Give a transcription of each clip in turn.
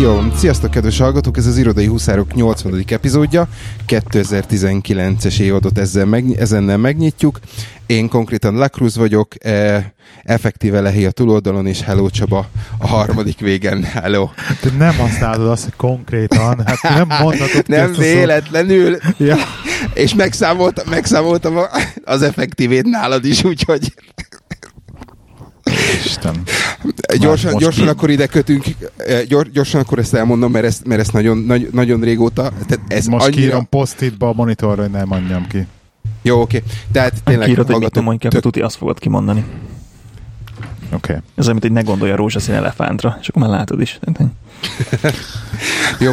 Jó, sziasztok kedves hallgatók, ez az Irodai Huszárok 80. epizódja, 2019-es évadot ezzel meg, ezennel megnyitjuk. Én konkrétan Lacruz vagyok, e, effektíve Lehi a túloldalon, és Hello Csaba a harmadik végen. Hello. Te nem használod azt, hogy konkrétan, hát nem mondhatod Nem véletlenül. Ja. És megszámoltam, megszámoltam az effektívét nálad is, úgyhogy... Isten. Gyorsan, gyorsan akkor ide kötünk, eh, gyors, gyorsan akkor ezt elmondom, mert ezt, mert ezt nagyon, nagy, nagyon régóta... Tehát ez Most annyira... kírom posztitba a monitorra, hogy nem mondjam ki. Jó, oké. Okay. Tehát tényleg... Kírod, hogy mit nem mondj ki, akkor tuti azt fogod kimondani. Oké. Okay. Ez mint hogy ne gondolj a rózsaszín elefántra, és akkor már látod is. Jó,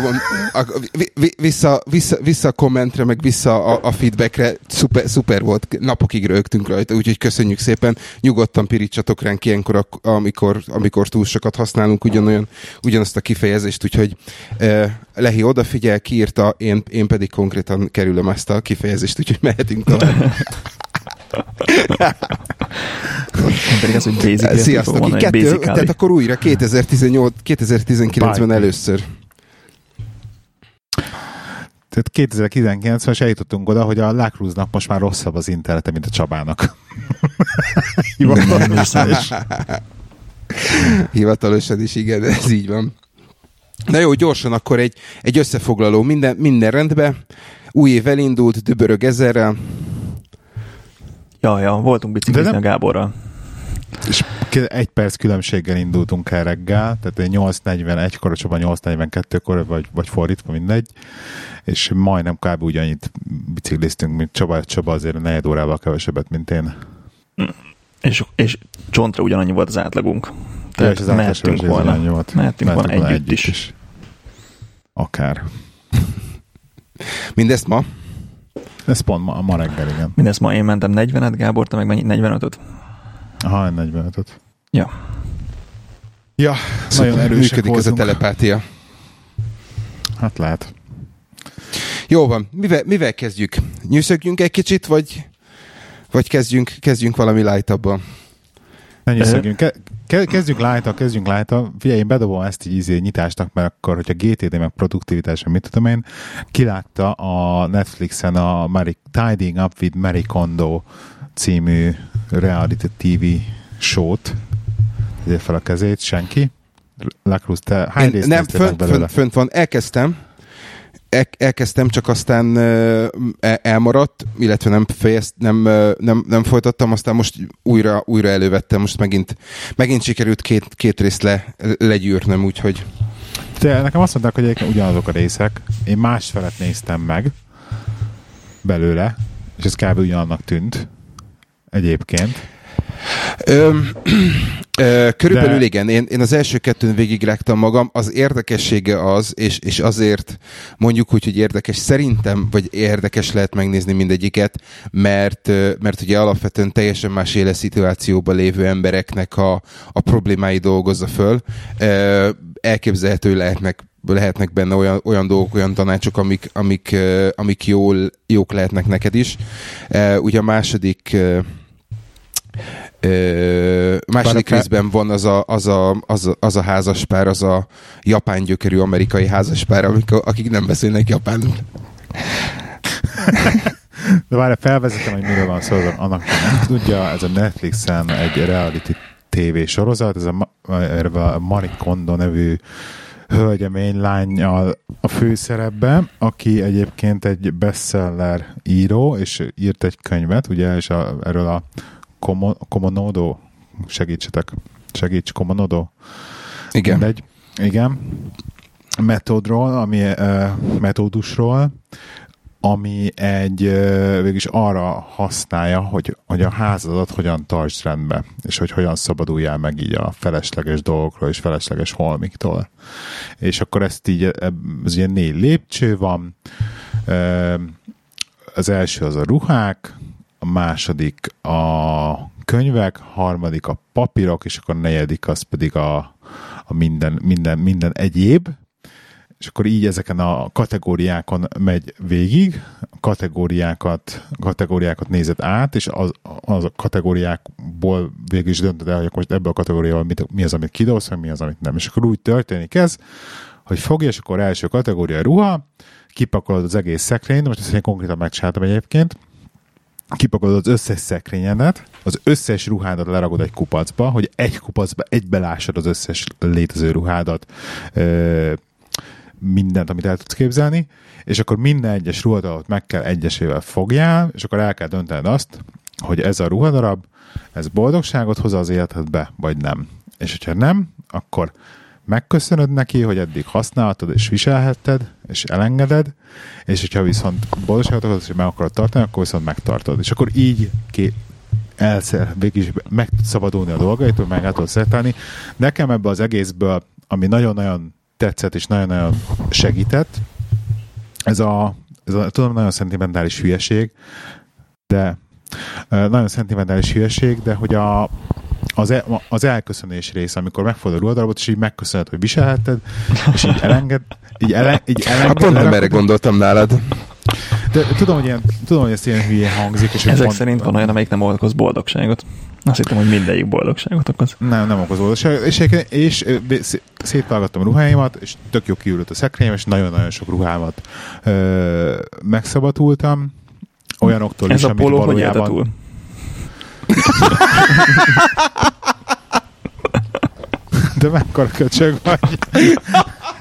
vissza, vissza, vissza a kommentre, meg vissza a, a feedbackre, szuper, szuper volt, napokig rögtünk rajta, úgyhogy köszönjük szépen, nyugodtan pirítsatok ránk ilyenkor, amikor, amikor túl sokat használunk ugyanolyan, ugyanazt a kifejezést, úgyhogy eh, Lehi odafigyel, kiírta, én, én pedig konkrétan kerülöm ezt a kifejezést, úgyhogy mehetünk tovább. pedig az, hogy basic Sziasztok, mondani, kettő, tehát akkor újra 2018, 2019-ben először. Tehát 2019-ben is eljutottunk oda, hogy a Lákrúznak most már rosszabb az internete, mint a Csabának. Hivatalosan is. Hivatalosan is, igen, ez így van. Na jó, gyorsan akkor egy, egy összefoglaló. Minden, minden rendben. Új év elindult, dübörög ezerrel. Ja, ja, voltunk biciklizni a Gáborral. És egy perc különbséggel indultunk el reggel, tehát 8.41-kor, csak 8.42-kor, vagy, vagy fordítva, mindegy, és majdnem kb. ugyannyit bicikliztünk, mint Csaba, Csaba azért negyed órával kevesebbet, mint én. És, és csontra ugyanannyi volt az átlagunk. Tehát ja, az mehetünk volna, volt. mehetünk volna együtt, együtt is. is. Akár. Mindezt ma? Ez pont ma, ma reggel, igen. Mindezt ma én mentem 40-et, Gábor, te meg mennyi? 45-öt? Aha, 45-öt. Ja. Ja, szóval nagyon erősek Működik voltunk. ez a telepátia. Hát lehet. Jó van, mivel, mivel kezdjük? Nyűszögjünk egy kicsit, vagy, vagy kezdjünk, kezdjünk valami lightabban? Ne nyűszögjünk. Ke- kezdjünk light kezdjünk light Figyelj, én bedobom ezt így izé nyitásnak, mert akkor, hogyha GTD meg produktivitás, mit tudom én, kilátta a Netflixen a Mary, Tidying Up with Mary Kondo című reality TV show-t. Tegye fel a kezét, senki. Lacruz, te hány részt Nem, fönt, fönt, fönt van, elkezdtem, el, elkezdtem, csak aztán uh, elmaradt, illetve nem, fejezt, nem, nem, nem folytattam, aztán most újra, újra elővettem, most megint, megint sikerült két, két részt le, legyűrnöm, úgyhogy... De nekem azt mondták, hogy egyébként ugyanazok a részek. Én másfelet néztem meg belőle, és ez kb. ugyanannak tűnt egyébként. Ö, ö, körülbelül De... igen, én, én az első kettőn végigrágtam magam, az érdekessége az, és, és azért mondjuk úgy, hogy érdekes, szerintem, vagy érdekes lehet megnézni mindegyiket, mert, mert ugye alapvetően teljesen más éleszituációban lévő embereknek a, a problémái dolgozza föl. Ö, elképzelhető lehetnek lehetnek benne olyan, olyan dolgok, olyan tanácsok, amik, amik, amik jól, jók lehetnek neked is. Ugye a második Ö, második Bár részben van az a, az, a, az, a, az a házaspár, az a japán gyökerű amerikai házaspár, amikor, akik nem beszélnek japánul. De várj, felvezetem, hogy miről van szó, annak nem tudja, ez a Netflixen egy reality TV sorozat, ez a, a Marie Kondo nevű hölgyemény lányjal a főszerepben, aki egyébként egy bestseller író, és írt egy könyvet, ugye, és a, erről a Komonodo, segítsetek, segíts, Komonodo. Igen. Mindegy. Igen. Metódról, ami uh, metódusról, ami egy uh, végülis arra használja, hogy, hogy a házadat hogyan tartsd rendbe, és hogy hogyan szabaduljál meg így a felesleges dolgokról és felesleges holmiktól. És akkor ezt így, ez ilyen négy lépcső van, uh, az első az a ruhák, a második a könyvek, harmadik a papírok, és akkor negyedik az pedig a, a minden, minden, minden egyéb, és akkor így ezeken a kategóriákon megy végig, a kategóriákat, kategóriákat nézed át, és az, az a kategóriákból végül is döntöd el, hogy most ebből a kategóriával mit, mi az, amit kidolsz, mi az, amit nem. És akkor úgy történik ez, hogy fogja, és akkor első kategória ruha, kipakolod az egész szekrényt, most ezt én konkrétan megcsináltam egyébként, kipakolod az összes szekrényedet, az összes ruhádat leragod egy kupacba, hogy egy kupacba egybe lássad az összes létező ruhádat, mindent, amit el tudsz képzelni, és akkor minden egyes ruhadarabot meg kell egyesével fogjál, és akkor el kell döntened azt, hogy ez a ruhadarab, ez boldogságot hoz az életedbe, vagy nem. És hogyha nem, akkor megköszönöd neki, hogy eddig használtad és viselhetted, és elengeded, és hogyha viszont boldogságot akarod, és meg akarod tartani, akkor viszont megtartod. És akkor így ké, elszer, végig is meg tudsz szabadulni a dolgaitól, meg át tudod szeretelni. Nekem ebbe az egészből, ami nagyon-nagyon tetszett és nagyon-nagyon segített, ez a, ez a tudom, nagyon szentimentális hülyeség, de nagyon szentimentális hülyeség, de hogy a, az, el, az elköszönés része, amikor megfordul a ruhadarabot, és így megköszönhet, hogy viselhetted, és így elenged, így, ele, így elenged. Hát pont nem erre gondoltam nálad. De tudom, hogy, ilyen, tudom, hogy ez ilyen hülye hangzik. És Ezek pont, szerint van olyan, amelyik nem okoz boldogságot. Azt hittem, hogy mindegyik boldogságot okoz. Nem, nem okoz boldogságot. És, és, és szétválogattam ruháimat, és tök jó kiürült a szekrényem, és nagyon-nagyon sok ruhámat ö, megszabadultam. Olyanoktól Ez is, a amit valójában... Hogy De mekkora köcsög vagy.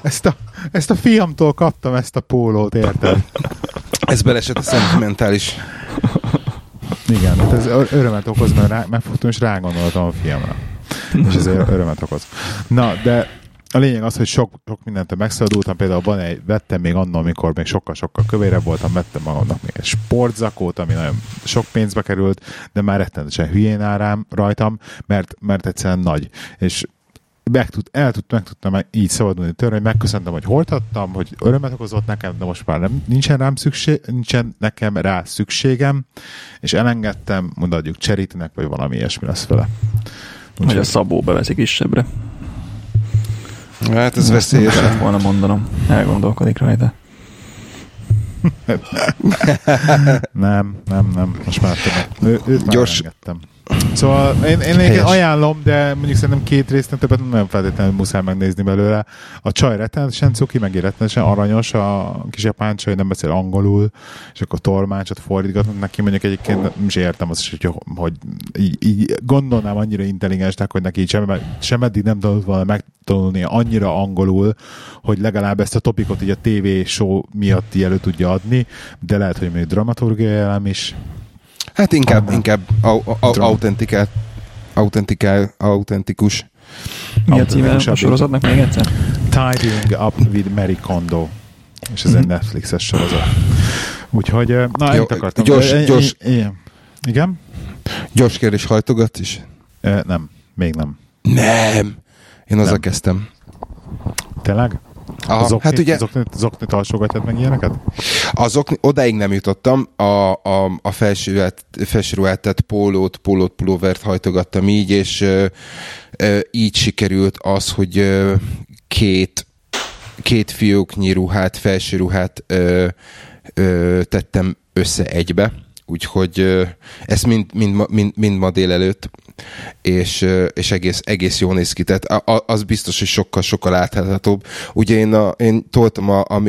Ezt a, ezt a fiamtól kaptam ezt a pólót, érted? Ez belesett a szentimentális. Igen, hát ez örömet okoz, mert rá, megfogtam és rágondoltam a fiamra. És ez örömet okoz. Na, de a lényeg az, hogy sok, sok mindent megszabadultam, például van egy, vettem még annól, amikor még sokkal-sokkal kövérebb voltam, vettem magamnak még egy sportzakót, ami nagyon sok pénzbe került, de már rettenetesen hülyén áll rám rajtam, mert, mert egyszerűen nagy. És meg tud, el tud, meg tudtam így szabadulni tőle, hogy megköszöntem, hogy hordhattam, hogy örömet okozott nekem, de most már nem, nincsen rám szükség, nincsen nekem rá szükségem, és elengedtem, mondjuk cserítenek, vagy valami ilyesmi lesz vele. Hogy a szabó beveszik kisebbre. Hát ez veszélyes. Ezt volna mondanom. Elgondolkodik rajta. nem, nem, nem. Most már tudom. Ő, őt már Gyors, engedtem. Szóval én, én, én ajánlom, de mondjuk szerintem két részt többet nem feltétlenül muszáj megnézni belőle. A csaj rettenetesen cuki, meg rettenetesen aranyos, a kis japán csaj nem beszél angolul, és akkor tolmácsot fordítgatnak neki, mondjuk egyébként nem is értem azt, hogy, hogy így, így gondolnám annyira intelligensnek, hogy neki sem, sem eddig nem tudott volna megtanulni annyira angolul, hogy legalább ezt a topikot így a TV show miatt elő tudja adni, de lehet, hogy még dramaturgiai elem is Hát inkább, Aha. inkább au, au, autentikál, autentikál, autentikus. Mi a címe a sorozatnak még egyszer? Tidying Up with Mary Kondo. És ez mm-hmm. egy mhm. Netflixes sorozat. Úgyhogy, na, Jó, akartam. Gyors, e, gyors. Igen? Igen? Gyors kérdés, hajtogat is? E, nem, még nem. Nem! Én azzal kezdtem. Tényleg? Aha, az hát ugye, az okni, az alsógatját meg ilyeneket? Az okni, odáig nem jutottam, a, a, a felsőruhát, pólót, pólót, pulóvert hajtogattam így, és ö, ö, így sikerült az, hogy ö, két, két fióknyi ruhát, felső ruhát ö, ö, tettem össze egybe, úgyhogy ö, ezt mind, mind, mind, mind ma délelőtt és, és egész, egész jól néz ki. Tehát az biztos, hogy sokkal-sokkal átláthatóbb. Ugye én, a, én toltam a, a,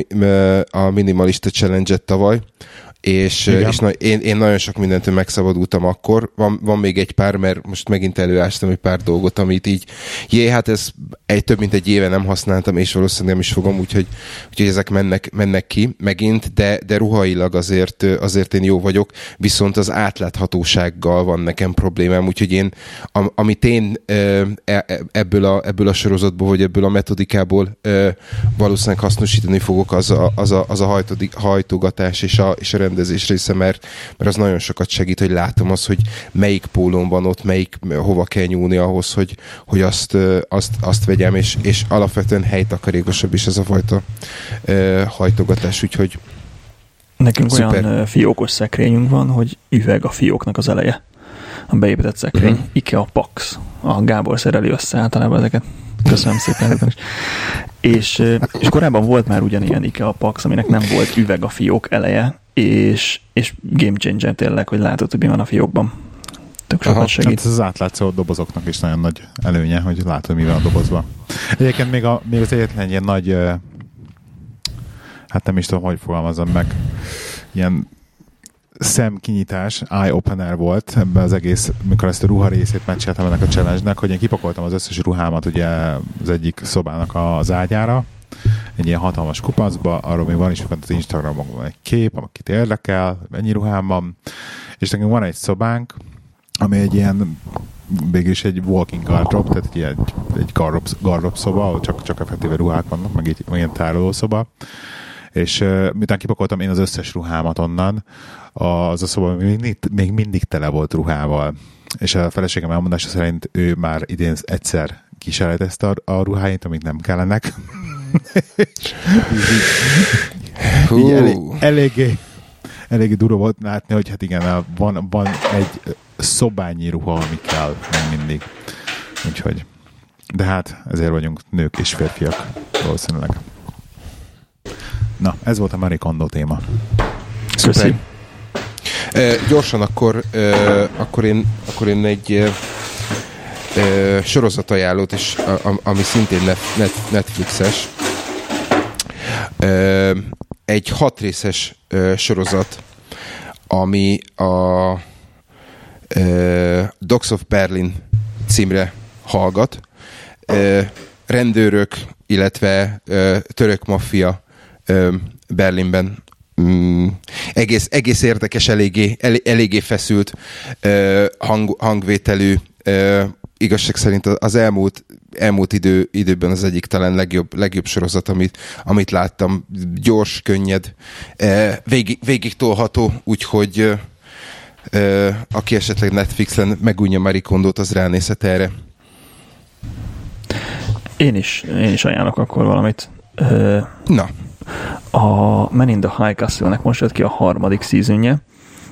a minimalista challenge-et tavaly, és, és na, én, én nagyon sok mindentől megszabadultam akkor. Van, van még egy pár, mert most megint előástam egy pár dolgot, amit így, jé, hát ez egy több mint egy éve nem használtam, és valószínűleg nem is fogom, úgyhogy, úgyhogy ezek mennek, mennek ki megint, de, de ruhailag azért, azért én jó vagyok, viszont az átláthatósággal van nekem problémám, úgyhogy én, am, amit én e, e, ebből a, ebből a sorozatból, vagy ebből a metodikából valószínűleg hasznosítani fogok, az a, az a, az a hajtodik, hajtogatás és a, és a rendezés része, mert, mert az nagyon sokat segít, hogy látom azt, hogy melyik pólón van ott, melyik hova kell nyúlni ahhoz, hogy, hogy azt, azt, azt vegyem, és, és alapvetően helytakarékosabb is ez a fajta uh, hajtogatás, úgyhogy Nekünk Szuper. olyan fiókos szekrényünk van, hogy üveg a fióknak az eleje. A beépített szekrény. Uh-huh. Ikea Pax. A Gábor szereli össze általában ezeket. Köszönöm szépen. és, és korábban volt már ugyanilyen Ikea Pax, aminek nem volt üveg a fiók eleje, és, és game changer tényleg, hogy látod, hogy mi van a fiókban. Tök sokat segít. Hát ez az átlátszó dobozoknak is nagyon nagy előnye, hogy látod, mi van a dobozban. Egyébként még, a, még az egyetlen ilyen nagy, hát nem is tudom, hogy fogalmazom meg, ilyen szemkinyitás, eye-opener volt ebben az egész, mikor ezt a ruha részét megcsináltam ennek a challenge hogy én kipakoltam az összes ruhámat ugye az egyik szobának az ágyára, egy ilyen hatalmas kupacba, arról még van is az Instagramon egy kép, akit érdekel, mennyi ruhám van, és nekünk van egy szobánk, ami egy ilyen is egy walking gardrop, tehát egy, ilyen, egy gardrop, gardrop szoba, ahol csak, csak effektíve ruhák vannak, meg egy ilyen tárolószoba. És uh, miután kipakoltam én az összes ruhámat onnan, az a szoba még mindig, még mindig tele volt ruhával. És a feleségem elmondása szerint ő már idén egyszer kísérletezte a, a ruháit, amik nem kellenek. Így, elég, eléggé, eléggé durva volt látni, hogy hát igen, van, van egy szobányi ruha, ami kell nem mindig. Úgyhogy, de hát ezért vagyunk nők és férfiak valószínűleg. Na, ez volt a Marie Kondo téma. Köszönöm. E, gyorsan akkor, e, akkor, én, akkor én egy e, sorozatajánlót is, a, ami szintén net, net, Netflixes. E, egy hatrészes e, sorozat, ami a uh, Dogs of Berlin címre hallgat. Uh, rendőrök, illetve uh, török maffia uh, Berlinben mm, egész, egész érdekes, eléggé, el, eléggé feszült uh, hang, hangvételű uh, igazság szerint az elmúlt, elmúlt idő, időben az egyik talán legjobb, legjobb sorozat, amit, amit láttam. Gyors, könnyed, végig, végig tolható, úgyhogy Ö, aki esetleg Netflixen megújja Marikondót, az ránézhet erre. Én is, én is ajánlok akkor valamit. Na. A Men in the High Castle-nek most jött ki a harmadik szízünje,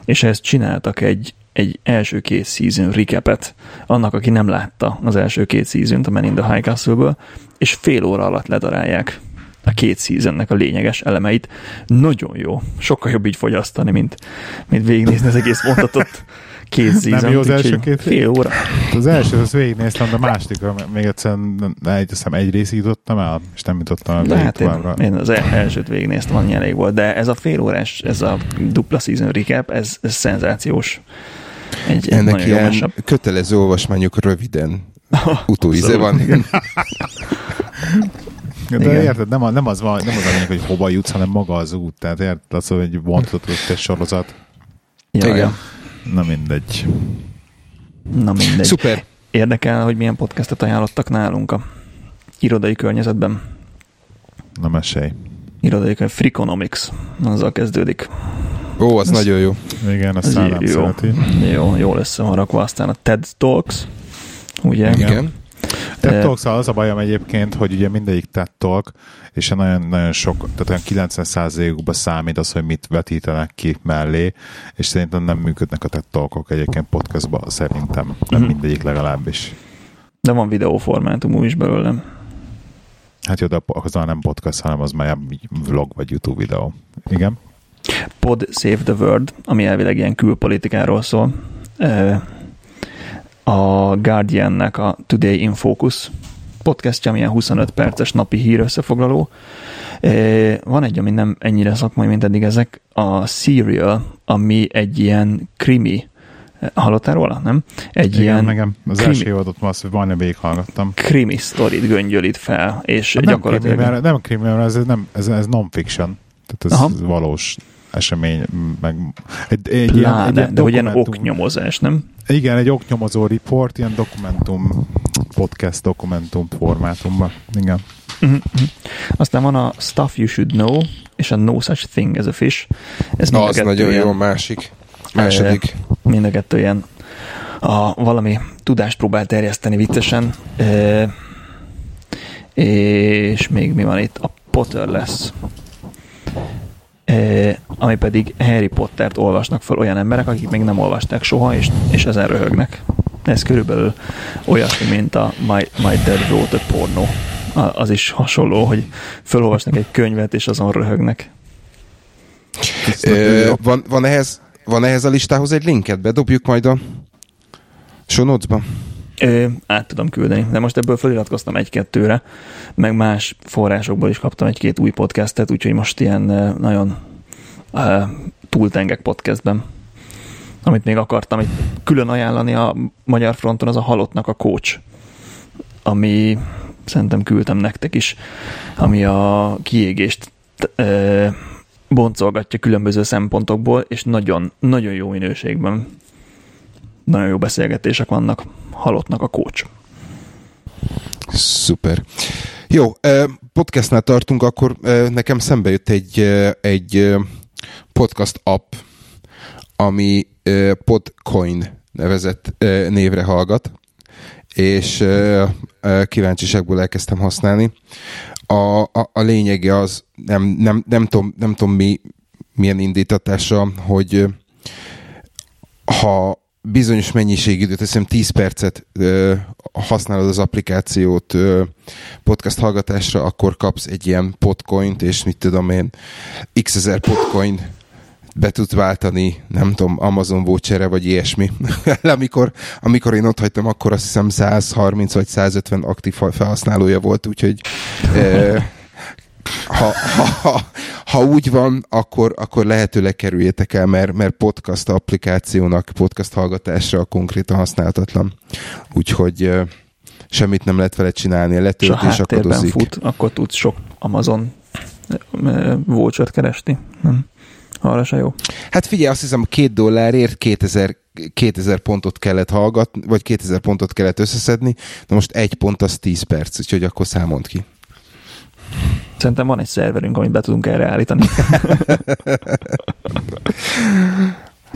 és ehhez csináltak egy, egy első két season recapet annak, aki nem látta az első két season a Men in the High Castle-ből, és fél óra alatt ledarálják a két seasonnek a lényeges elemeit. Nagyon jó. Sokkal jobb így fogyasztani, mint, mint végignézni az egész mondatot két season. Nem jó az első két fél óra. Az első, az végignéztem, de a másodikra még egyszerűen egy, hiszem, egy részig jutottam el, és nem jutottam el de hát én, én, az elsőt végignéztem, annyi elég volt, de ez a fél órás, ez a dupla season recap, ez, ez szenzációs. Egy, Ennek ilyen kötelező olvasmányok röviden utóíze van. De Igen. érted, nem, a, nem, az van, nem az a lényeg, hogy hova jutsz, hanem maga az út. Tehát érted, az, hogy bontott egy sorozat. Ja, Igen. Ja. Na mindegy. Na mindegy. Szuper. Érdekel, hogy milyen podcastet ajánlottak nálunk a irodai környezetben. Na mesélj. Irodai környezetben. Freakonomics. Azzal kezdődik. Ó, az Ez, nagyon jó. Igen, azt jó, szereti. Jó, jó lesz a rakva. Aztán a TED Talks. Ugye? Igen. Igen. TED talks az a bajom egyébként, hogy ugye mindegyik TED Talk, és nagyon, nagyon sok, tehát olyan 90%-ukban számít az, hogy mit vetítenek ki mellé, és szerintem nem működnek a TED Talkok egyébként podcastban, szerintem. Nem mm-hmm. mindegyik legalábbis. De van videóformátum is belőlem. Hát jó, de az nem podcast, hanem az már vlog vagy YouTube videó. Igen? Pod Save the World, ami elvileg ilyen külpolitikáról szól a Guardiannek a Today in Focus podcastja, amilyen 25 perces napi hír összefoglaló. Van egy, ami nem ennyire szakmai, mint eddig ezek, a Serial, ami egy ilyen krimi, hallottál róla, nem? Egy Igen, ilyen megem. Az krimi, első évadot most majdnem végighallgattam. Krimi sztorit göngyölít fel, és hát gyakorlatilag... Nem krimi, mert, nem krimi, mert ez, nem, ez, ez non-fiction. Tehát ez Aha. valós esemény, meg egy, egy, Pláne, ilyen, egy de hogy ilyen oknyomozás, nem? Igen, egy oknyomozó report, ilyen dokumentum, podcast dokumentum formátumban. Igen. Uh-huh. Aztán van a Stuff You Should Know, és a No Such Thing as a Fish. Ez Na, az nagyon ilyen, jó, másik. Második. E, mind a kettő ilyen a, valami tudást próbál terjeszteni viccesen. E, és még mi van itt? A Potter lesz ami pedig Harry Pottert olvasnak fel olyan emberek, akik még nem olvasták soha, és, és ezen röhögnek. Ez körülbelül olyasmi, mint a My, My Dad Wrote a Porno. Az is hasonló, hogy felolvasnak egy könyvet, és azon röhögnek. Ö, van, van, ehhez, van ehhez a listához egy linket? Bedobjuk majd a Sonocba? Ö, át tudom küldeni, de most ebből feliratkoztam egy-kettőre, meg más forrásokból is kaptam egy-két új podcastet, úgyhogy most ilyen nagyon uh, túltengek podcastben. Amit még akartam itt külön ajánlani a Magyar Fronton, az a Halottnak a coach, ami szerintem küldtem nektek is, ami a kiégést uh, boncolgatja különböző szempontokból, és nagyon, nagyon jó minőségben. Nagyon jó beszélgetések vannak. Halottnak a coach. Szuper. Jó, podcastnál tartunk, akkor nekem szembe jött egy, egy podcast app, ami Podcoin nevezett névre hallgat, és kíváncsiságból elkezdtem használni. A, a, a lényege az, nem, nem, nem, tudom, nem tudom mi, milyen indítatása, hogy ha bizonyos mennyiségű időt, hiszem 10 percet ö, használod az applikációt ö, podcast hallgatásra, akkor kapsz egy ilyen podcoint, és mit tudom én, x ezer podcoin be tud váltani, nem tudom, Amazon voucher vagy ilyesmi. amikor, amikor én ott hagytam, akkor azt hiszem 130 vagy 150 aktív felhasználója volt, úgyhogy ö, ha, ha, ha, ha úgy van, akkor, akkor lehetőleg kerüljétek el, mert, mert podcast applikációnak, podcast hallgatásra konkrétan használhatatlan. Úgyhogy semmit nem lehet vele csinálni, letöltés és akadozik. fut, akkor tudsz sok Amazon voucher keresni. Nem. Arra se jó. Hát figyelj, azt hiszem két dollárért 2000, 2000 pontot kellett hallgatni, vagy 2000 pontot kellett összeszedni, de most egy pont az 10 perc, úgyhogy akkor számolt ki. Szerintem van egy szerverünk, amit be tudunk erre állítani.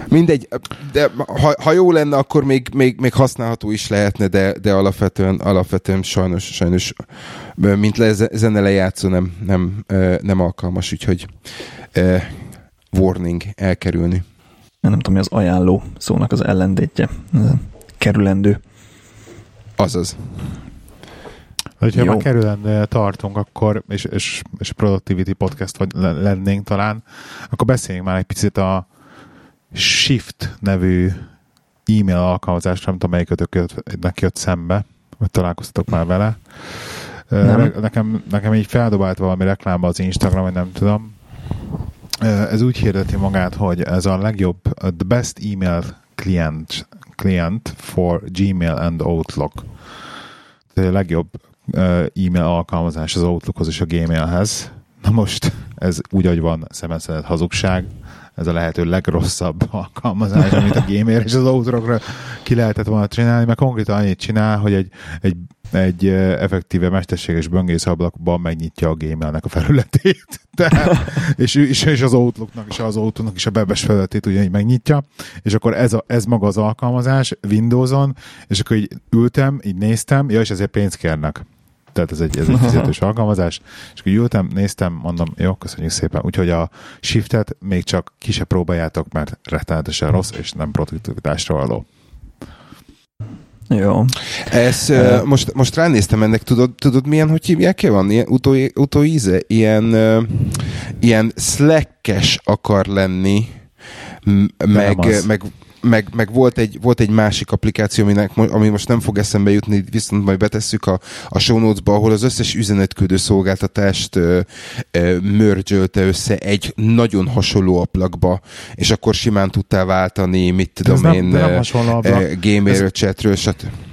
Mindegy, de ha, ha jó lenne, akkor még, még, még használható is lehetne, de, de alapvetően, alapvetően sajnos, sajnos mint le, zene lejátszó nem, nem, nem alkalmas, úgyhogy uh, warning elkerülni. Nem tudom, mi az ajánló szónak az ellentétje. Kerülendő. Azaz. Hogyha már kerülendő tartunk, akkor, és, és, és productivity podcast vagy lennénk talán, akkor beszéljünk már egy picit a Shift nevű e-mail alkalmazásra, nem tudom, melyikötök jött, jött szembe, vagy találkoztatok már vele. Nem. Nekem, nekem így feldobált valami reklámba az Instagram, vagy nem tudom. Ez úgy hirdeti magát, hogy ez a legjobb, the best email client, client for Gmail and Outlook. Tehát a legjobb e-mail alkalmazás az Outlookhoz és a Gmailhez. Na most ez úgy, hogy van szemenszedett hazugság, ez a lehető legrosszabb alkalmazás, amit a Gmail és az Outlookra ki lehetett volna csinálni, mert konkrétan annyit csinál, hogy egy, egy, egy effektíve mesterséges böngészablakban megnyitja a Gmailnek a felületét, Tehát, és, és, és az Outlooknak és az Outlooknak is a webes felületét ugyanígy megnyitja, és akkor ez, a, ez maga az alkalmazás Windowson, és akkor így ültem, így néztem, ja, és ezért pénzt kérnek tehát ez egy, ez egy fizetős alkalmazás, és akkor jöttem, néztem, mondom, jó, köszönjük szépen. Úgyhogy a shiftet még csak ki se próbáljátok, mert rettenetesen rossz, és nem produktivitásra való. Jó. Ez, uh, most, most ránéztem ennek, tudod, tudod milyen, hogy hívják ki van? Ilyen utó, utóíze? Ilyen, uh, ilyen slackes akar lenni, meg, meg meg, meg volt, egy, volt egy másik applikáció, aminek, ami most nem fog eszembe jutni, viszont majd betesszük a, a show notes-ba, ahol az összes üzenetküldő szolgáltatást ö, ö, mörgyölte össze egy nagyon hasonló ablakba, és akkor simán tudtál váltani, mit tudom Ez én, nem, nem gamer chatről, stb.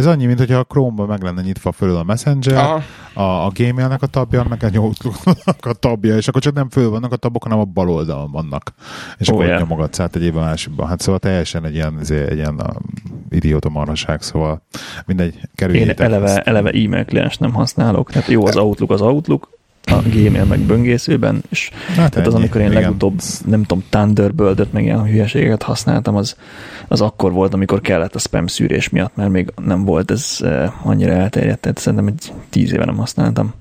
Ez annyi, mint hogyha a Chrome-ban meg lenne nyitva fölül a Messenger, Aha. a, a Gmail-nek a tabja, meg a Outlook-nak a tabja, és akkor csak nem föl vannak a tabok, hanem a bal oldalon vannak. És oh, akkor yeah. nyomogatsz át egy éven másikban. Hát szóval teljesen egy ilyen, egy ilyen a, idióta marhaság, szóval mindegy, kerüljétek. Én eleve, eleve e-mail kliens nem használok. Hát jó, az Outlook az Outlook, a Gmail meg böngészőben, és hát tehát az, amikor én igen. legutóbb, nem tudom, Thunderbird-öt meg ilyen hülyeségeket használtam, az, az akkor volt, amikor kellett a spam szűrés miatt, mert még nem volt ez uh, annyira elterjedt, tehát szerintem egy tíz éve nem használtam.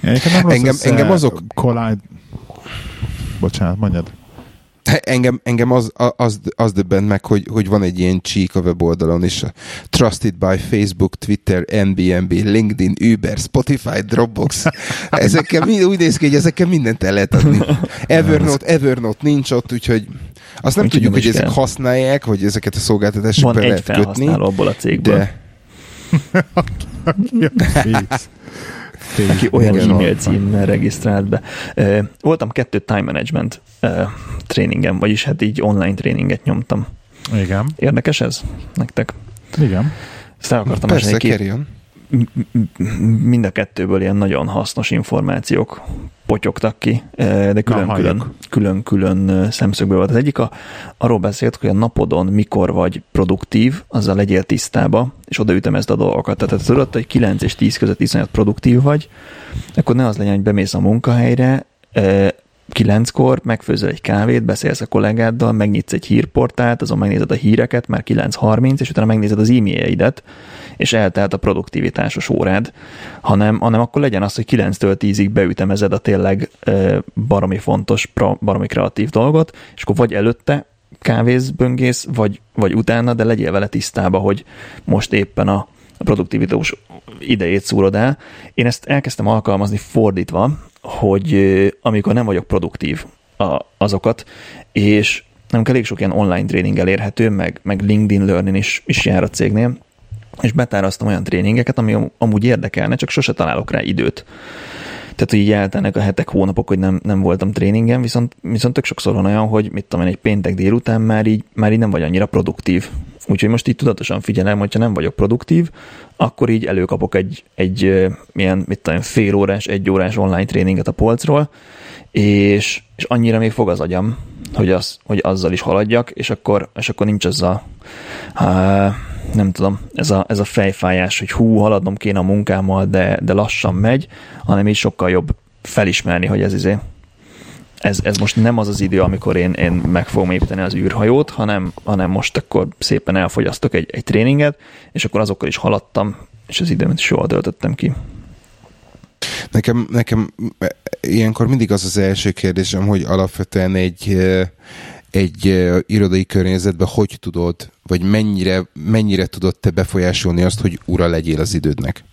nem engem, engem azok... Collide... Bocsánat, mondjad. Engem, engem az, az, az döbbent meg, hogy, hogy van egy ilyen csík a weboldalon, és Trusted by Facebook, Twitter, NBNB, LinkedIn, Uber, Spotify, Dropbox. Ezekkel mind, úgy néz ki, hogy ezekkel mindent el lehet adni. Evernote, Evernote nincs ott, úgyhogy azt nem úgy tudjuk, hogy ezek kell. használják, hogy ezeket a szolgáltatásokat lehet kötni. Van egy felhasználó abból a cégből. De... aki olyan Igen, e-mail címmel regisztrált be. Voltam kettő time management tréningen, vagyis hát így online tréninget nyomtam. Igen. Érdekes ez nektek? Igen. Ezt el akartam Persze, mesélni, mind a kettőből ilyen nagyon hasznos információk potyogtak ki, de külön-külön, külön-külön szemszögből volt. Az egyik a, arról beszélt, hogy a napodon mikor vagy produktív, azzal legyél tisztába, és oda ütemezd a dolgokat. Tehát tudod, hogy 9 és 10 között iszonyat produktív vagy, akkor ne az legyen, hogy bemész a munkahelyre, kilenckor megfőzöl egy kávét, beszélsz a kollégáddal, megnyitsz egy hírportált, azon megnézed a híreket, már 9.30, és utána megnézed az e-mailjeidet, és eltelt a produktivitásos órád, hanem, hanem akkor legyen az, hogy 9-től 10-ig beütemezed a tényleg baromi fontos, baromi kreatív dolgot, és akkor vagy előtte kávéz, böngész, vagy, vagy utána, de legyél vele tisztába, hogy most éppen a, a produktivitás idejét szúrod el. Én ezt elkezdtem alkalmazni fordítva, hogy amikor nem vagyok produktív a, azokat, és nem elég sok ilyen online tréning elérhető, meg, meg LinkedIn Learning is, is jár a cégnél, és betáraztam olyan tréningeket, ami amúgy érdekelne, csak sose találok rá időt. Tehát, hogy így eltelnek a hetek, hónapok, hogy nem, nem voltam tréningen, viszont, viszont tök sokszor van olyan, hogy mit tudom én, egy péntek délután már így, már így nem vagy annyira produktív. Úgyhogy most így tudatosan figyelem, hogyha nem vagyok produktív, akkor így előkapok egy, egy milyen, mit tudom, fél órás, egy órás online tréninget a polcról, és, és annyira még fog az agyam, hogy, az, hogy azzal is haladjak, és akkor, és akkor nincs az a, uh, nem tudom, ez a, ez a fejfájás, hogy hú, haladnom kéne a munkámmal, de, de lassan megy, hanem így sokkal jobb felismerni, hogy ez izé, ez, ez most nem az az idő, amikor én, én meg fogom építeni az űrhajót, hanem, hanem most akkor szépen elfogyasztok egy, egy tréninget, és akkor azokkal is haladtam, és az időmet is jól töltöttem ki. Nekem, nekem ilyenkor mindig az az első kérdésem, hogy alapvetően egy, egy irodai környezetben hogy tudod, vagy mennyire, mennyire tudod te befolyásolni azt, hogy ura legyél az idődnek?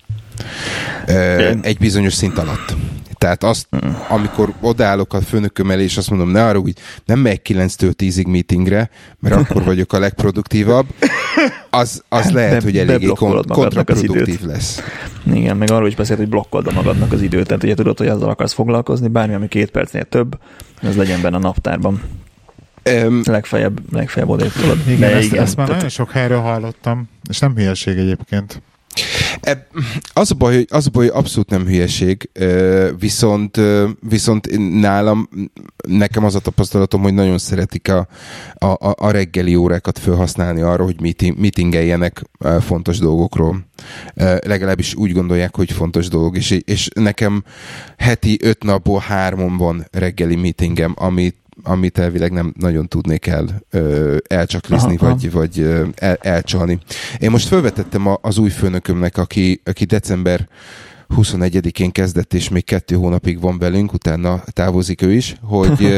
Egy bizonyos szint alatt. Tehát azt, amikor odállok a főnököm elé, és azt mondom, ne arra, hogy nem megy 9-től 10-ig meetingre, mert akkor vagyok a legproduktívabb, az, az lehet, hogy eléggé kon- kontraproduktív lesz. Igen, meg arról is beszélt, hogy blokkold magadnak az időt. Tehát ugye tudod, hogy azzal akarsz foglalkozni, bármi, ami két percnél több, ez legyen benne a naptárban. Um, legfeljebb, legfeljebb odébb tudod. Igen, ezt, igen, ezt már tehát... nagyon sok helyről hallottam, és nem hülyeség egyébként. Az a, baj, hogy, az a baj, hogy abszolút nem hülyeség, viszont, viszont nálam, nekem az a tapasztalatom, hogy nagyon szeretik a, a, a reggeli órákat felhasználni arra, hogy meeting, meetingeljenek fontos dolgokról. Legalábbis úgy gondolják, hogy fontos dolog, és, és nekem heti öt napból hármon van reggeli meetingem, amit amit elvileg nem nagyon tudnék el ö, elcsaklizni, aha, vagy, vagy ö, el, elcsalni. Én most felvetettem a, az új főnökömnek, aki, aki december 21-én kezdett, és még kettő hónapig van velünk, utána távozik ő is, hogy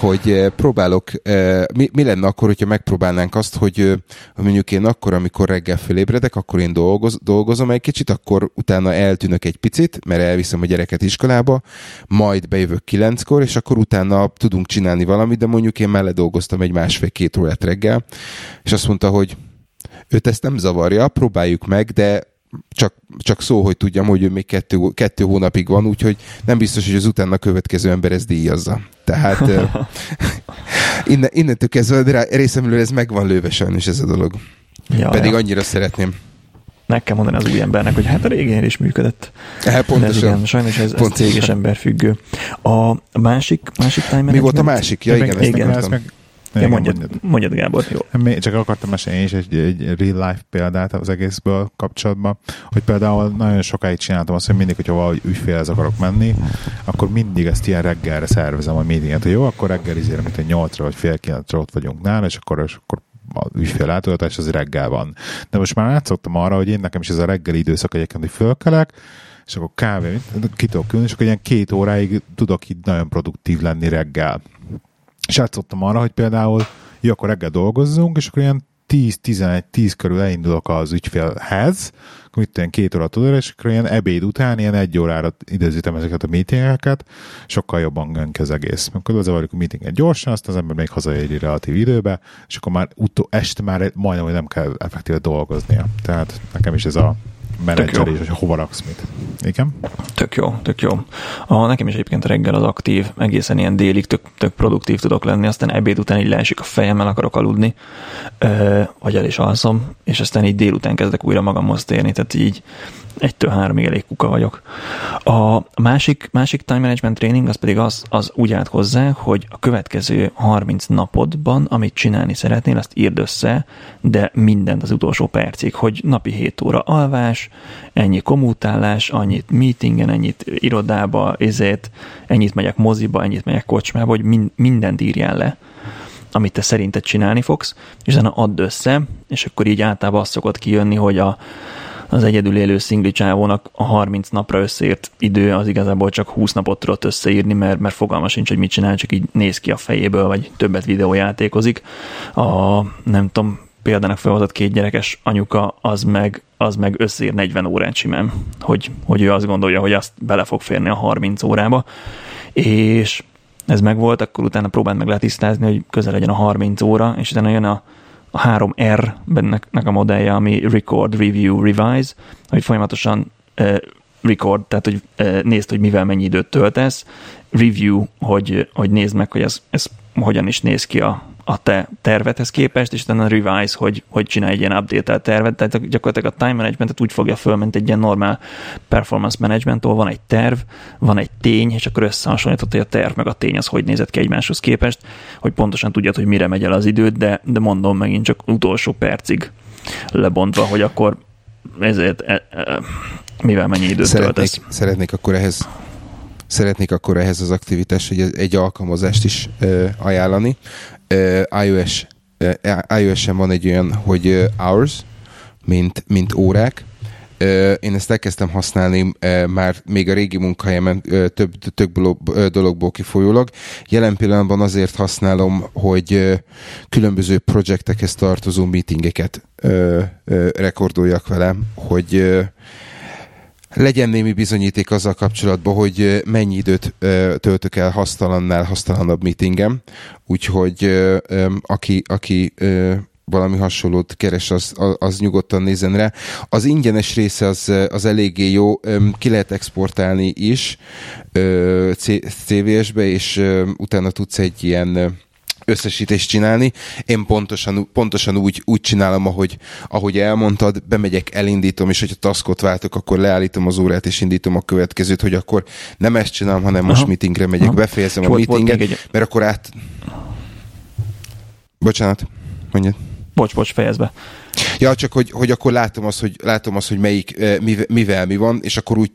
hogy eh, próbálok, eh, mi, mi lenne akkor, hogyha megpróbálnánk azt, hogy eh, mondjuk én akkor, amikor reggel fölébredek, akkor én dolgoz, dolgozom egy kicsit, akkor utána eltűnök egy picit, mert elviszem a gyereket iskolába, majd bejövök kilenckor, és akkor utána tudunk csinálni valamit, de mondjuk én mellé dolgoztam egy másfél-két órát reggel, és azt mondta, hogy őt ezt nem zavarja, próbáljuk meg, de csak, csak szó, hogy tudjam, hogy ő még kettő, kettő hónapig van, úgyhogy nem biztos, hogy az utána következő ember ezt díjazza. Tehát innen, innentől kezdve de részemről ez meg van lőve sajnos ez a dolog. Ja, Pedig ja. annyira szeretném. Meg kell mondani az új embernek, hogy hát a régén is működött. Hát pontosan. igen, sajnos ez, ez céges ember függő. A másik, másik time Mi volt a másik? Ja, igen, igen, ezt igen, meg, Ja, mondjad, mondjad, mondjad, Gábor, jó. Még csak akartam mesélni is egy, egy real life példát az egészből kapcsolatban, hogy például nagyon sokáig csináltam azt, hogy mindig, hogyha valahogy ügyfélhez akarok menni, akkor mindig ezt ilyen reggelre szervezem a meetinget, hogy jó, akkor reggelizére, mint egy nyolcra vagy fél kilencre ott vagyunk nála, és akkor, és akkor a ügyfél látogatás az reggel van. De most már átszoktam arra, hogy én nekem is ez a reggeli időszak egyébként, hogy fölkelek, és akkor kávé, ki tudok külni, és akkor ilyen két óráig tudok itt nagyon produktív lenni reggel És átszottam arra, hogy például, jó, akkor reggel dolgozzunk, és akkor ilyen 10-11-10 körül elindulok az ügyfélhez, akkor itt ilyen két óra tudod, és akkor ilyen ebéd után ilyen egy órára időzítem ezeket a meetingeket, sokkal jobban gönk az egész. Akkor lezavarjuk a meetinget gyorsan, aztán az ember még hazaéri relatív időbe, és akkor már utó, este már majdnem, hogy nem kell effektíve dolgoznia. Tehát nekem is ez a menedzser és hogy hova raksz mit. Igen? Tök jó, tök jó. A, nekem is egyébként reggel az aktív, egészen ilyen délig tök, tök produktív tudok lenni, aztán ebéd után így leesik a fejem, el akarok aludni, ö, vagy el is alszom, és aztán így délután kezdek újra magamhoz térni, tehát így egytől háromig elég kuka vagyok. A másik, másik time management training az pedig az, az úgy állt hozzá, hogy a következő 30 napodban, amit csinálni szeretnél, azt írd össze, de mindent az utolsó percig, hogy napi 7 óra alvás, ennyi komutálás, annyit meetingen, ennyit irodába, ezért, ennyit megyek moziba, ennyit megyek kocsmába, hogy mind, mindent írjál le amit te szerinted csinálni fogsz, és utána add össze, és akkor így általában az szokott kijönni, hogy a, az egyedül élő szingli csávónak a 30 napra összeért idő az igazából csak 20 napot tudott összeírni, mert, mert fogalma sincs, hogy mit csinál, csak így néz ki a fejéből, vagy többet videójátékozik. A, nem tudom, példának felhozott két gyerekes anyuka, az meg, az meg összeír 40 órát simán, hogy, hogy ő azt gondolja, hogy azt bele fog férni a 30 órába, és ez meg volt, akkor utána próbáld meg letisztázni, hogy közel legyen a 30 óra, és utána jön a a 3R bennek a modellje, ami Record, Review, Revise, hogy folyamatosan record, tehát hogy nézd, hogy mivel mennyi időt töltesz, review, hogy, hogy nézd meg, hogy ez, ez hogyan is néz ki a, a te tervedhez képest, és utána revise, hogy, hogy csinálj egy ilyen update tervet, tehát gyakorlatilag a time managementet úgy fogja föl, mint egy ilyen normál performance management van egy terv, van egy tény, és akkor összehasonlított, hogy a terv meg a tény az hogy nézett ki egymáshoz képest, hogy pontosan tudjad, hogy mire megy el az időd, de, de mondom megint csak utolsó percig lebontva, hogy akkor ezért e, e, mivel mennyi időt szeretnék, töltesz. Szeretnék akkor ehhez szeretnék akkor ehhez az aktivitás, hogy egy alkalmazást is ajánlani. Ö, iOS, iOS-en van egy olyan, hogy hours, mint, mint órák, én ezt elkezdtem használni már még a régi munkahelyemen több, több dologból kifolyólag. Jelen pillanatban azért használom, hogy különböző projektekhez tartozó meetingeket rekordoljak vele, hogy legyen némi bizonyíték azzal kapcsolatban, hogy mennyi időt töltök el hasztalannál, hasztalanabb meetingem. Úgyhogy aki, aki valami hasonlót keres, az, az nyugodtan nézen rá. Az ingyenes része az, az eléggé jó, ki lehet exportálni is CVS-be, és utána tudsz egy ilyen összesítést csinálni. Én pontosan, pontosan úgy, úgy csinálom, ahogy, ahogy elmondtad, bemegyek, elindítom, és hogyha taskot váltok, akkor leállítom az órát, és indítom a következőt, hogy akkor nem ezt csinálom, hanem most Aha. meetingre megyek, Aha. befejezem a meetinget, egy... mert akkor át... Bocsánat, mondjad. Bocs, bocs, fejezbe. Ja, csak hogy, hogy akkor látom azt, hogy, látom azt, hogy melyik, mivel, mivel mi van, és akkor úgy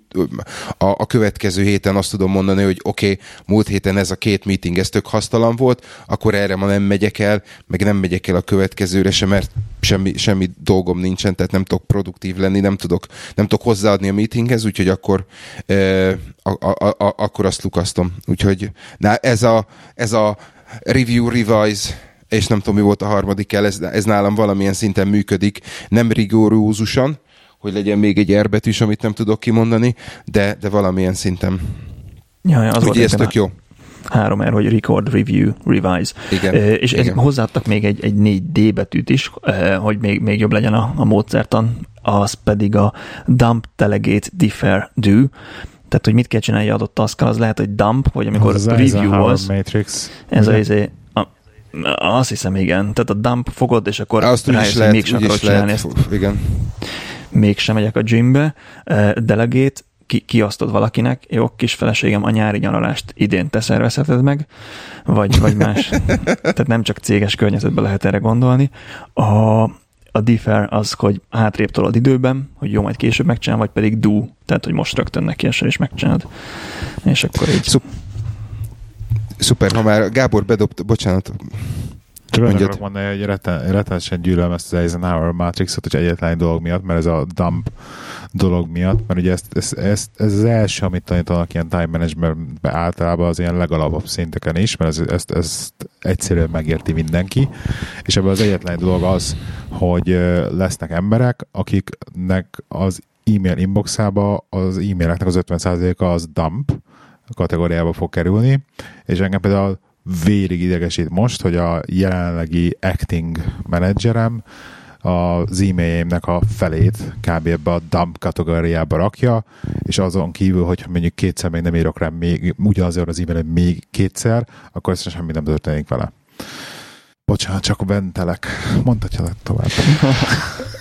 a, a következő héten azt tudom mondani, hogy oké, okay, múlt héten ez a két meeting, ez tök hasztalan volt, akkor erre ma nem megyek el, meg nem megyek el a következőre sem, mert semmi, semmi dolgom nincsen, tehát nem tudok produktív lenni, nem tudok, nem tudok hozzáadni a meetinghez, úgyhogy akkor, e, a, a, a, akkor azt lukasztom. Úgyhogy na, ez a, ez a review, revise, és nem tudom, mi volt a harmadik el, ez, ez nálam valamilyen szinten működik, nem rigorózusan, hogy legyen még egy erbetűs, amit nem tudok kimondani, de, de valamilyen szinten. Ja, ja, az Ugye ez tök jó. 3R, hogy record, review, revise. Igen, e, és igen. hozzáadtak még egy, egy 4D betűt is, e, hogy még, még jobb legyen a, a módszertan, az pedig a dump, delegate, defer, do. Tehát, hogy mit kell csinálni adott task az lehet, hogy dump, vagy amikor az review az. Matrix. Ez a, izé- azt hiszem, igen. Tehát a dump fogod, és akkor Azt rájössz, hogy mégsem akarod csinálni lehet. ezt. Igen. Mégsem megyek a gymbe. Delegét, ki, kiasztod valakinek, jó, kis feleségem, a nyári nyaralást idén te szervezheted meg, vagy, vagy más. Tehát nem csak céges környezetben lehet erre gondolni. A, a defer az, hogy hátrébb tolod időben, hogy jó, majd később megcsinál, vagy pedig do, tehát hogy most rögtön neki esel és megcsinálod. És akkor így... Szup- Szuper, ha már Gábor bedobt, bocsánat, Csak mondjad. mondani, hogy rettenetesen gyűlöm ezt az Eisenhower Matrixot, hogy egyetlen dolog miatt, mert ez a dump dolog miatt, mert ugye ezt, ez, ez, ez az első, amit tanítanak ilyen time managementben általában az ilyen legalapabb szinteken is, mert ez, ezt, ezt egyszerűen megérti mindenki, és ebből az egyetlen dolog az, hogy lesznek emberek, akiknek az e-mail inboxába az e-maileknek az 50%-a az dump kategóriába fog kerülni, és engem például vérig idegesít most, hogy a jelenlegi acting menedzserem az e-mailjémnek a felét kb. ebbe a dump kategóriába rakja, és azon kívül, hogy mondjuk kétszer még nem írok rá még ugyanazért az e-mail még kétszer, akkor ezt semmi nem történik vele. Bocsánat, csak ventelek. Mondhatja tovább.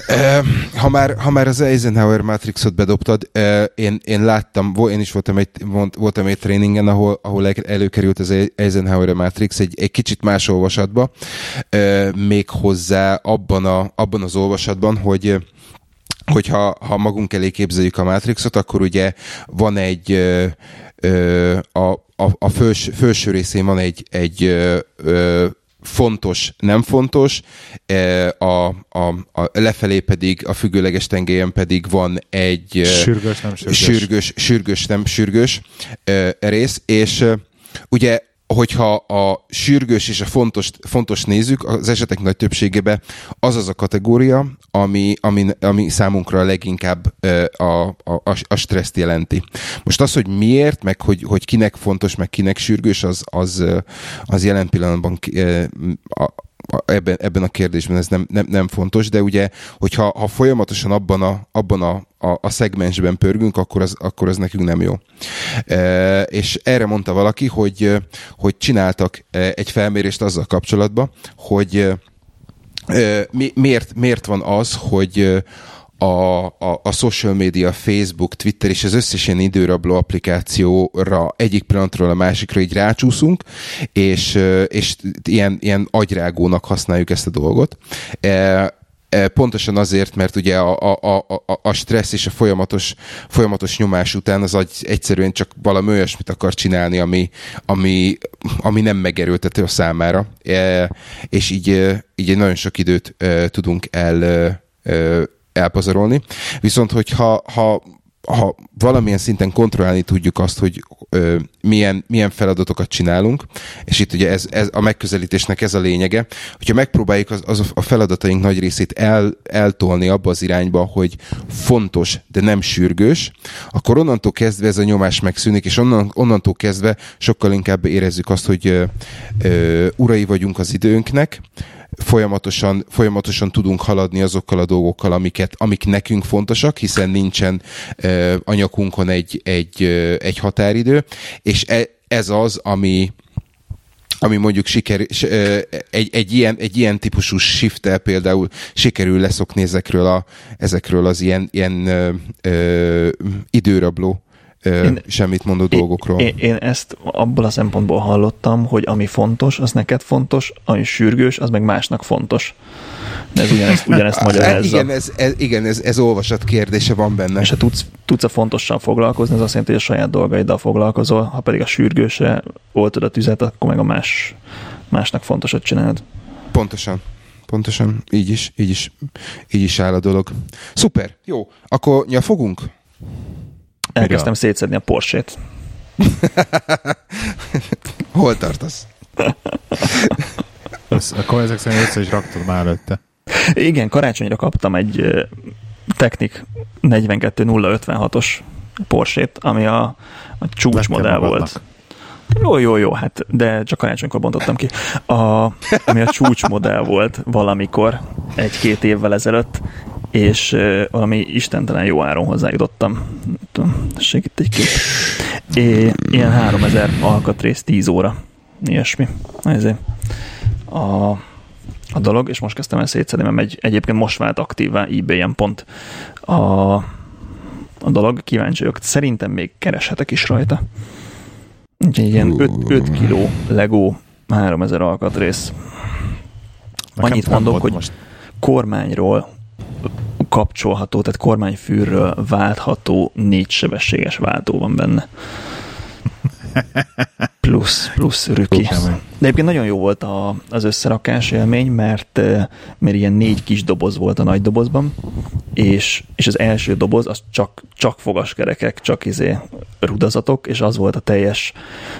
ha, már, ha már az Eisenhower Matrixot bedobtad, én, én láttam, én is voltam egy, voltam egy tréningen, ahol, ahol előkerült az Eisenhower Matrix egy, egy kicsit más olvasatba, még hozzá abban, a, abban az olvasatban, hogy hogyha ha magunk elé képzeljük a Matrixot, akkor ugye van egy a, a, a fős, felső részén van egy, egy fontos, nem fontos, e, a, a, a lefelé pedig, a függőleges tengelyen pedig van egy sürgős, nem sürgős, sürgős, sürgős nem sürgős rész, és ugye hogyha a sürgős és a fontos, fontos nézzük, az esetek nagy többségében az az a kategória, ami, ami, ami számunkra leginkább a, a, a stresszt jelenti. Most az, hogy miért, meg hogy, hogy kinek fontos, meg kinek sürgős, az, az, az jelen pillanatban ebben, ebben a kérdésben ez nem, nem, nem fontos, de ugye, hogyha ha folyamatosan abban a, abban a, a, a szegmensben pörgünk, akkor az, akkor az nekünk nem jó. E, és erre mondta valaki, hogy, hogy csináltak egy felmérést azzal kapcsolatban, hogy e, mi, miért, miért van az, hogy a, a, a social media, Facebook, Twitter és az összes ilyen időrabló applikációra egyik pillanatról a másikra így rácsúszunk, és, és ilyen, ilyen agyrágónak használjuk ezt a dolgot. E, e, pontosan azért, mert ugye a, a, a, a stressz és a folyamatos, folyamatos nyomás után az agy egyszerűen csak valami olyasmit akar csinálni, ami, ami, ami nem megerőltető a számára, e, és így, így nagyon sok időt tudunk el elpazarolni. Viszont, hogyha ha, ha valamilyen szinten kontrollálni tudjuk azt, hogy ö, milyen, milyen feladatokat csinálunk, és itt ugye ez, ez a megközelítésnek ez a lényege, hogyha megpróbáljuk az, az a feladataink nagy részét el, eltolni abba az irányba, hogy fontos, de nem sürgős, akkor onnantól kezdve ez a nyomás megszűnik, és onnan, onnantól kezdve sokkal inkább érezzük azt, hogy ö, ö, urai vagyunk az időnknek, folyamatosan, folyamatosan tudunk haladni azokkal a dolgokkal, amiket, amik nekünk fontosak, hiszen nincsen uh, a egy, egy, uh, egy határidő, és e, ez az, ami, ami mondjuk siker, egy, egy, ilyen, egy ilyen típusú shift például sikerül leszokni ezekről, a, ezekről az ilyen, ilyen ö, ö, időrabló én, semmit mondó én, dolgokról. Én, én ezt abból a szempontból hallottam, hogy ami fontos, az neked fontos, ami sürgős, az meg másnak fontos. De ez ugyanezt, ugyanezt magyarázza. Igen, ez, ez, igen ez, ez olvasat kérdése van benne. És ha tudsz, tudsz a fontosan foglalkozni, az azt jelenti, hogy a saját dolgaiddal foglalkozol, ha pedig a sürgőse oltod a tüzet, akkor meg a más, másnak fontosat csinálod. Pontosan. Pontosan. Így is, így is, így is áll a dolog. Szuper. Jó. Akkor nyafogunk? Elkezdtem szétszedni a Porsét. Hol tartasz? akkor ezek szerint össze is raktad már előtte. Igen, karácsonyra kaptam egy Technik 42056-os Porsét, ami a, a csúcsmodell volt. Jó, jó, jó, hát, de csak karácsonykor bontottam ki. A, ami a csúcsmodell volt valamikor, egy-két évvel ezelőtt, és uh, valami istentelen jó áron hozzájutottam. Segít egy kép. É, ilyen 3000 alkatrész 10 óra. Ilyesmi. Ezért a, a dolog, és most kezdtem el szétszedni, mert egy, egyébként most vált aktívá ebay-en pont a, a dolog. Kíváncsi vagyok. Szerintem még kereshetek is rajta. Úgyhogy ilyen 5, 5 kiló Lego 3000 alkatrész. Annyit mondok, hogy most. kormányról kapcsolható, tehát kormányfűrről váltható négy sebességes váltó van benne. Plusz, plusz rüki. De egyébként nagyon jó volt a, az összerakás élmény, mert, mert ilyen négy kis doboz volt a nagy dobozban, és, és az első doboz az csak, csak fogaskerekek, csak izé rudazatok, és az volt a teljes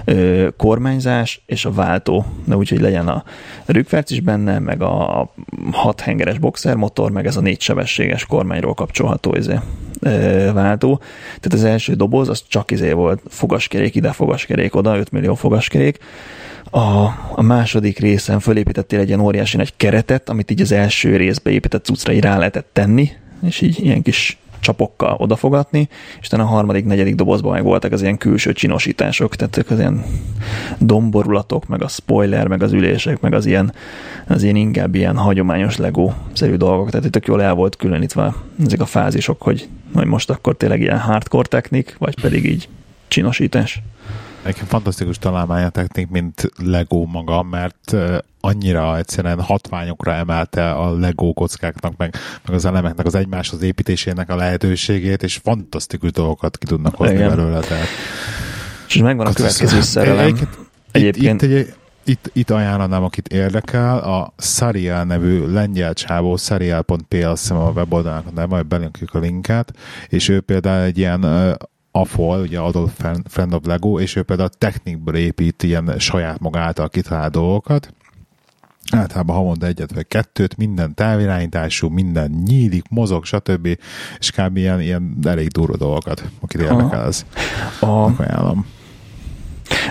ö, kormányzás és a váltó. De úgyhogy legyen a rükverc is benne, meg a hat hengeres boxermotor, meg ez a négy sebességes kormányról kapcsolható izé, ö, váltó. Tehát az első doboz az csak izé volt fogaskerék ide, fogaskerék oda, 5 millió fogaskerék, a, a második részen fölépítettél egy ilyen óriási nagy keretet, amit így az első részbe épített cuccra így rá lehetett tenni, és így ilyen kis csapokkal odafogatni, és utána a harmadik, negyedik dobozban meg voltak az ilyen külső csinosítások, tehát az ilyen domborulatok, meg a spoiler, meg az ülések, meg az ilyen, az ilyen inkább ilyen hagyományos Lego-szerű dolgok, tehát itt jól el volt különítve ezek a fázisok, hogy, hogy most akkor tényleg ilyen hardcore technik, vagy pedig így csinosítás. Nekem fantasztikus találmány a technik, mint Lego maga, mert annyira egyszerűen hatványokra emelte a Lego kockáknak, meg, meg az elemeknek az egymáshoz építésének a lehetőségét, és fantasztikus dolgokat ki tudnak hozni Igen. belőle. Tehát... És megvan a következő szerelem. Egyébként... Itt, itt, itt, itt ajánlanám, akit érdekel, a Sariel nevű lengyel csávó, sariel.pl a weboldalnak, de majd belinkjük a linket, és ő például egy ilyen AFOL, ugye Adolf of Lego, és ő például a technikből épít ilyen saját maga által kitalált dolgokat. Általában havonta egyet vagy kettőt, minden távirányítású, minden nyílik, mozog, stb. És kb. ilyen, ilyen elég durva dolgokat, akit érdekel, az a... ajánlom.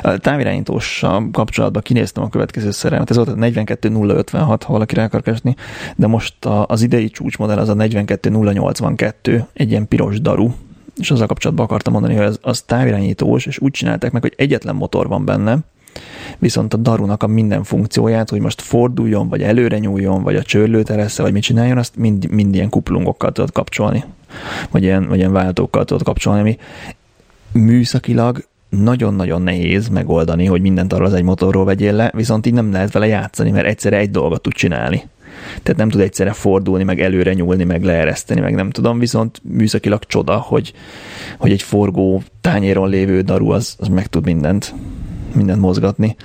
A távirányítóssal kapcsolatban kinéztem a következő szerelmet, ez volt a 42056, ha valaki rá akar keresni, de most az idei csúcsmodell az a 42082, egy ilyen piros daru, és azzal kapcsolatban akartam mondani, hogy az, az távirányítós, és úgy csinálták meg, hogy egyetlen motor van benne, viszont a darunak a minden funkcióját, hogy most forduljon, vagy előre nyúljon, vagy a csörlőt eressze, vagy mit csináljon, azt mind, mind ilyen kuplungokkal tudod kapcsolni, vagy ilyen, vagy ilyen váltókkal tudod kapcsolni, ami műszakilag nagyon-nagyon nehéz megoldani, hogy mindent arra az egy motorról vegyél le, viszont így nem lehet vele játszani, mert egyszerre egy dolgot tud csinálni tehát nem tud egyszerre fordulni, meg előre nyúlni, meg leereszteni, meg nem tudom, viszont műszakilag csoda, hogy, hogy egy forgó tányéron lévő daru az, az meg tud mindent, mindent mozgatni.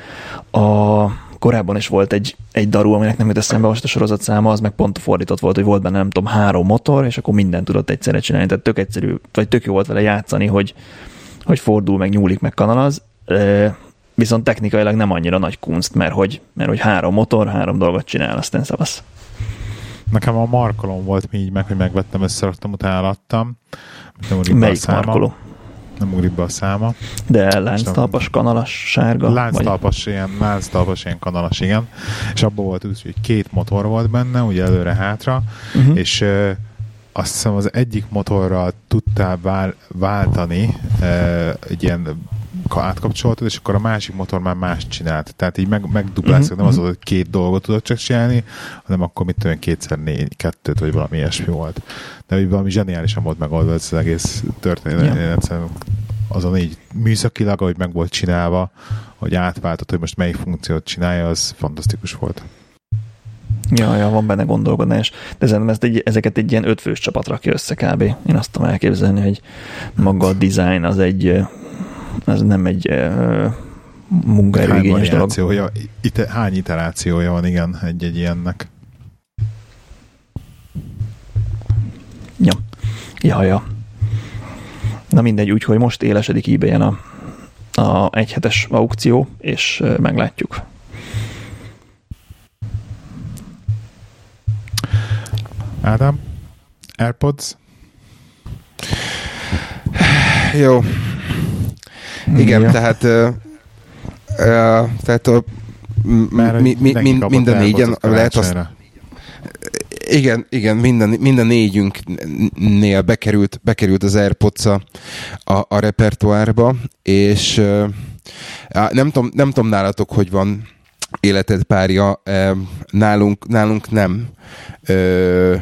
A, korábban is volt egy, egy daru, aminek nem jut eszembe most a sorozat száma, az meg pont fordított volt, hogy volt benne nem tudom, három motor, és akkor mindent tudott egyszerre csinálni, tehát tök egyszerű, vagy tök jó volt vele játszani, hogy, hogy fordul, meg nyúlik, meg kanalaz viszont technikailag nem annyira nagy kunst, mert hogy, mert hogy három motor, három dolgot csinál, aztán szavasz. Nekem a markolom volt mi így meg, hogy megvettem, összeraktam, utána adtam. Nem Melyik markoló? Nem ugrik be a száma. De lánctalpas, kanalas, sárga? Lánctalpas, vagy? ilyen, lánctalpas, ilyen kanalas, igen. És abban volt úgy, hogy két motor volt benne, ugye előre-hátra, uh-huh. és uh, azt hiszem az egyik motorral tudtál vál, váltani egy ilyen átkapcsoltad, és akkor a másik motor már más csinált. Tehát így meg, megdupláztak, mm-hmm. nem az mhm. hogy két dolgot tudod csak csinálni, hanem akkor mit tudom, kétszer négy, kettőt, vagy valami ilyesmi volt. De hogy valami zseniálisan volt megoldva ez az egész történet. Yeah. Egyszerűen azon így műszakilag, ahogy meg volt csinálva, hogy átváltott, hogy most melyik funkciót csinálja, az fantasztikus volt. Ja, ja, van benne gondolkodás. De ezen, ezt egy, ezeket egy ilyen ötfős csapat rakja össze kb. Én azt tudom elképzelni, hogy maga a design az egy ez nem egy munkaerőigényes dolog. Ite, hány iterációja van, igen, egy-egy ilyennek? Ja. Ja, ja. Na mindegy, úgyhogy most élesedik ebay a, a egyhetes aukció, és meglátjuk. Ádám? Airpods? Jó, igen, ja. tehát uh, uh, tehát a, Már mi, mi, mi, minden négyen lehet azt igen, igen, minden, minden négyünknél bekerült, bekerült az airpods a, a, a repertoárba, és uh, nem, tudom, nem tudom nálatok, hogy van életed párja, uh, nálunk, nálunk nem. Uh,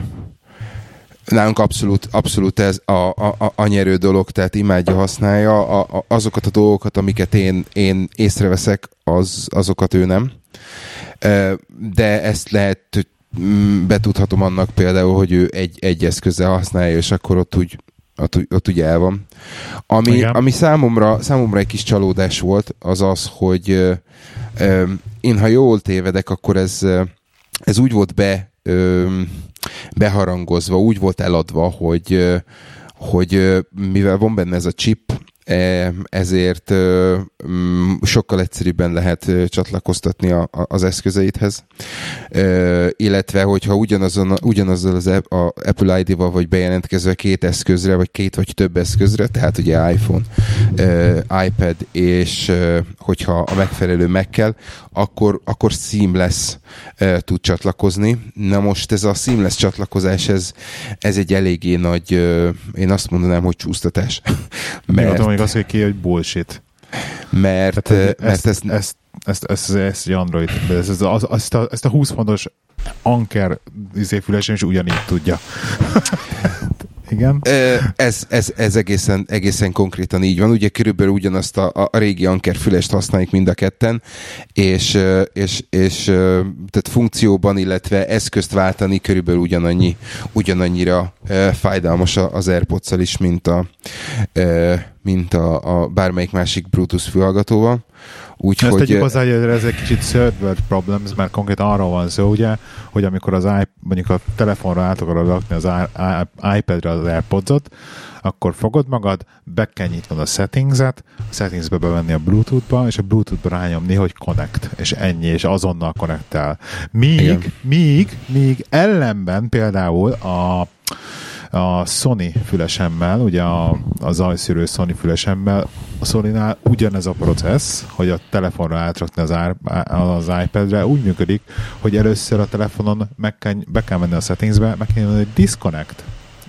Nálunk abszolút, abszolút ez a, a, a nyerő dolog, tehát imádja, használja. A, a, azokat a dolgokat, amiket én, én észreveszek, az, azokat ő nem. De ezt lehet, mm, betudhatom annak például, hogy ő egy, egy eszközzel használja, és akkor ott úgy ott, ott ugye el van. Ami, ami számomra, számomra egy kis csalódás volt, az az, hogy ö, ö, én ha jól tévedek, akkor ez, ez úgy volt be ö, beharangozva, úgy volt eladva, hogy hogy mivel van benne ez a chip, ezért mm, sokkal egyszerűbben lehet csatlakoztatni az eszközeidhez. Illetve, hogyha ugyanazon, ugyanazzal az Apple ID-val vagy bejelentkezve két eszközre, vagy két vagy több eszközre, tehát ugye iPhone, iPad, és hogyha a megfelelő meg kell, akkor, akkor seamless tud csatlakozni. Na most ez a seamless csatlakozás, ez, ez egy eléggé nagy, én azt mondanám, hogy csúsztatás. Mert, még azt, hogy ki, hogy bullshit. Mert, Tehát, mert ezt, ezt, ezt, ezt, ezt, ezt egy Android, ez, ez, az, ezt, a, ezt a 20 fontos Anker izéfülesen is ugyanígy tudja. Igen. Ez, ez, ez egészen, egészen konkrétan így van. Ugye körülbelül ugyanazt a, a régi Anker fülest használjuk mind a ketten, és, és, és tehát funkcióban, illetve eszközt váltani körülbelül ugyanannyi, ugyanannyira fájdalmas az airpods is, mint a, mint a, a bármelyik másik Bluetooth fülhallgatóval. Úgyhogy... Ezt tegyük hozzá, hogy ez egy kicsit world problems, mert konkrétan arról van szó, ugye, hogy amikor az iP- mondjuk a telefonra át akarod rakni az iPad-re az AirPods-ot, akkor fogod magad, be kell nyitnod a settings-et, a settings-be bevenni a Bluetooth-ba, és a Bluetooth-ba rányomni, hogy connect, és ennyi, és azonnal connectel. Míg, míg, míg ellenben például a a Sony fülesemmel, ugye a, a zajszűrő Sony fülesemmel, a Sony-nál ugyanez a processz, hogy a telefonra átrakni az, az iPad-re. Úgy működik, hogy először a telefonon meg kell, be kell menni a settingsbe, meg kell menni, hogy disconnect,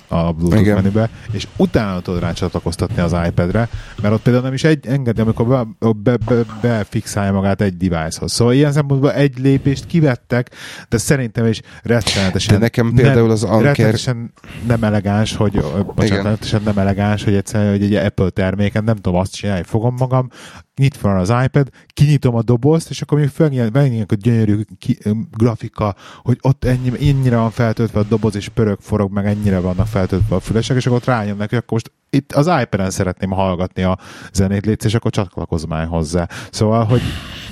a Bluetooth Igen. menübe, és utána tudod rácsatlakoztatni az iPad-re, mert ott például nem is egy engedi, amikor be, be, be, befixálja magát egy device-hoz. Szóval ilyen szempontból egy lépést kivettek, de szerintem is rettenetesen de nekem például nem, az Anker... Rettenetesen nem elegáns, hogy bocsánat, rettenetesen nem elegáns, hogy egyszerűen hogy egy Apple terméken nem tudom azt csinálni, fogom magam, nyit fel az iPad, kinyitom a dobozt, és akkor még felnyílik a gyönyörű ki, grafika, hogy ott ennyi, ennyire van feltöltve a doboz, és pörög, forog, meg ennyire vannak feltöltve a fülesek, és akkor ott rájönnek, hogy akkor most itt az iPad-en szeretném hallgatni a zenét létsz, és akkor csatlakozz már hozzá. Szóval, hogy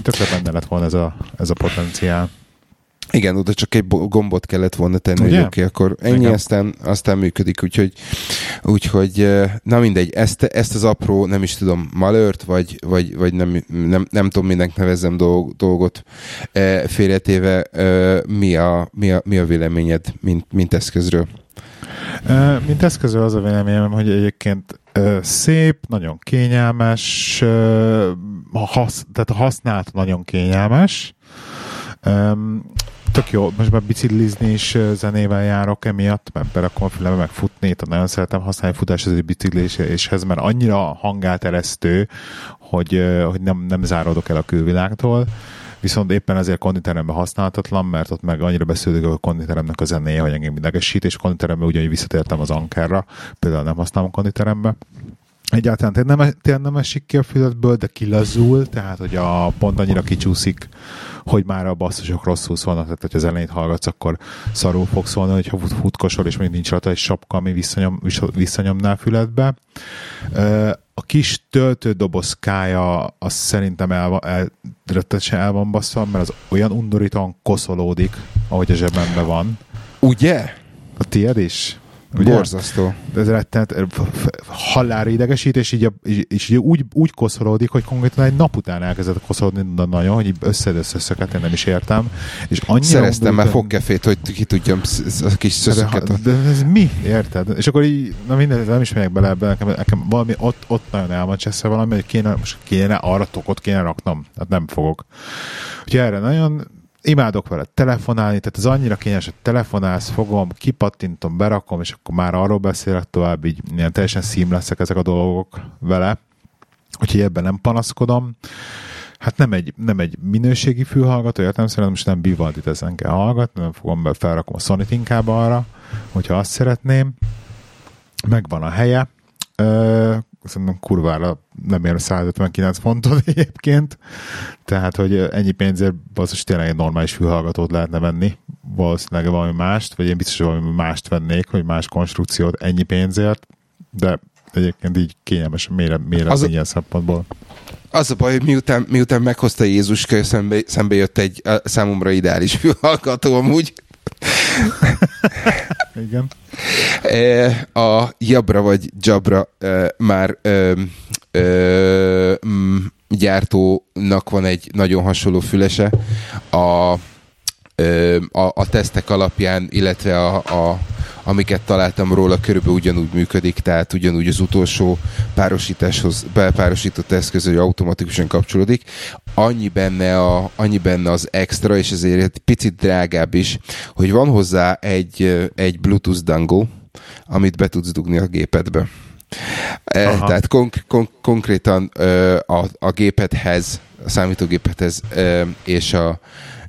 tökre benne lett volna ez a, ez a potenciál. Igen, oda csak egy gombot kellett volna tenni, Ugye? hogy oké, okay, akkor ennyi, Igen. aztán, aztán működik, úgyhogy, úgyhogy na mindegy, ezt, ezt az apró, nem is tudom, malört, vagy, vagy, vagy nem, nem, nem tudom, mindenki nevezzem dolg, dolgot félretéve, mi a, mi, a, mi a véleményed, mint, mint eszközről? Mint eszközről az a véleményem, hogy egyébként szép, nagyon kényelmes, hasz, tehát a használat nagyon kényelmes, tök jó, most már biciklizni is zenével járok emiatt, mert berakom a fülembe meg futni, tehát nagyon szeretem használni futás az bicikléshez, mert annyira hangálteresztő, hogy, hogy nem, nem záródok el a külvilágtól, viszont éppen ezért konditeremben használhatatlan, mert ott meg annyira beszélődik a konditeremnek a zenéje, hogy engem idegesít, és konditeremben ugyanúgy visszatértem az ankerra, például nem használom konditerembe. Egyáltalán tényleg nem, nem esik ki a füzetből, de kilazul, tehát hogy a pont annyira kicsúszik, hogy már a basszusok rosszul szólnak, tehát hogy az elejét hallgatsz, akkor szarul fog szólni, hogyha futkosol, és még nincs rajta egy sapka, ami visszanyom, visszanyomná a füledbe. A kis töltődobozkája az szerintem el, el, el van basszva, mert az olyan undorítóan koszolódik, ahogy a zsebemben van. Ugye? A tiéd is? Ugye? Borzasztó. Ez rettenet, hallára idegesít, és így, a, és így úgy, úgy koszolódik, hogy konkrétan egy nap után elkezdett koszolódni nagyon, hogy össze-össze én nem is értem. És annyira Szereztem már fogkefét, hogy ki tudjam a kis szöszöket. De, de, ez mi? Érted? És akkor így, na minden, nem is megyek bele ebbe, nekem, nekem valami ott, ott nagyon el van cseszve valami, hogy kéne, most kéne arra tokot kéne raknom. Hát nem fogok. Úgyhogy erre nagyon imádok vele telefonálni, tehát az annyira kényes, hogy telefonálsz, fogom, kipattintom, berakom, és akkor már arról beszélek tovább, így ilyen teljesen leszek ezek a dolgok vele, úgyhogy ebben nem panaszkodom. Hát nem egy, nem egy minőségi fülhallgató, értem szerintem most nem Bivaldit ezen kell hallgatni, nem fogom be, felrakom a sony inkább arra, hogyha azt szeretném. Megvan a helye, szerintem kurvára nem ér 159 fontot egyébként, tehát, hogy ennyi pénzért basszus tényleg egy normális fülhallgatót lehetne venni, valószínűleg valami mást, vagy én biztos, hogy valami mást vennék, hogy más konstrukciót ennyi pénzért, de egyébként így kényelmes, mélyre, mélyre az ilyen szempontból. Az a baj, hogy miután, miután meghozta Jézus, szembe, szembe jött egy számomra ideális fülhallgató amúgy. Igen. E, a Jabra vagy Jabra e, már ö, ö, gyártónak van egy nagyon hasonló fülese. A, a, a tesztek alapján, illetve a, a amiket találtam róla, körülbelül ugyanúgy működik, tehát ugyanúgy az utolsó párosításhoz bepárosított eszköz, hogy automatikusan kapcsolódik. Annyi benne, a, annyi benne az extra, és ezért egy picit drágább is, hogy van hozzá egy, egy Bluetooth dangle, amit be tudsz dugni a gépedbe. E, Aha. Tehát konk- konk- konkrétan a, a gépedhez, a számítógépedhez és a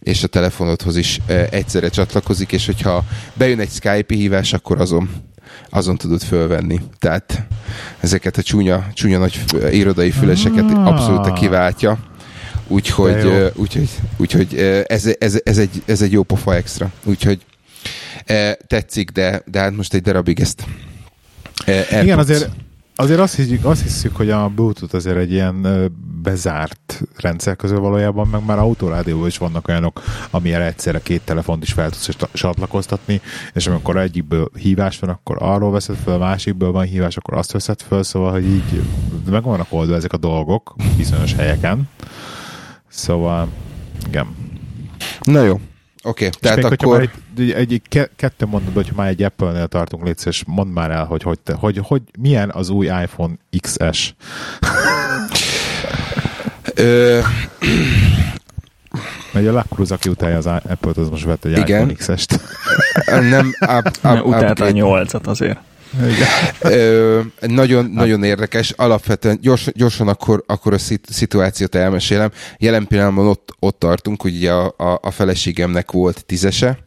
és a telefonodhoz is egyszerre csatlakozik, és hogyha bejön egy Skype hívás, akkor azon azon tudod fölvenni. Tehát ezeket a csúnya, csúnya nagy irodai füleseket ah. abszolút kiváltja. Úgyhogy, úgyhogy, úgyhogy ez, ez, ez, egy, ez egy jó pofa extra. Úgyhogy tetszik, de, de hát most egy darabig ezt Igen, azért Azért azt hiszük, azt hiszük, hogy a Bluetooth azért egy ilyen bezárt rendszer közül valójában, meg már autorádióban is vannak olyanok, amilyen egyszerre két telefont is fel tudsz csatlakoztatni, és amikor egyikből hívás van, akkor arról veszed fel, a másikből van hívás, akkor azt veszed fel, szóval, hogy így meg vannak oldva ezek a dolgok bizonyos helyeken. Szóval, igen. Na jó, Oké, okay, tehát még, akkor... Egy, egy, egy, kettő mondod, hogy már egy Apple-nél tartunk, légy és mondd már el, hogy, hogy, te, hogy, hogy milyen az új iPhone XS. Ö... Mert a Lacruz, aki utálja az Apple-t, az most vett egy Igen. iPhone XS-t. Nem, up, up, Utálta a 8-at azért. Ö, nagyon, hát. nagyon érdekes. Alapvetően gyors, gyorsan akkor, akkor a szituációt elmesélem. Jelen pillanatban ott, ott tartunk, hogy ugye a, a, a feleségemnek volt tízese,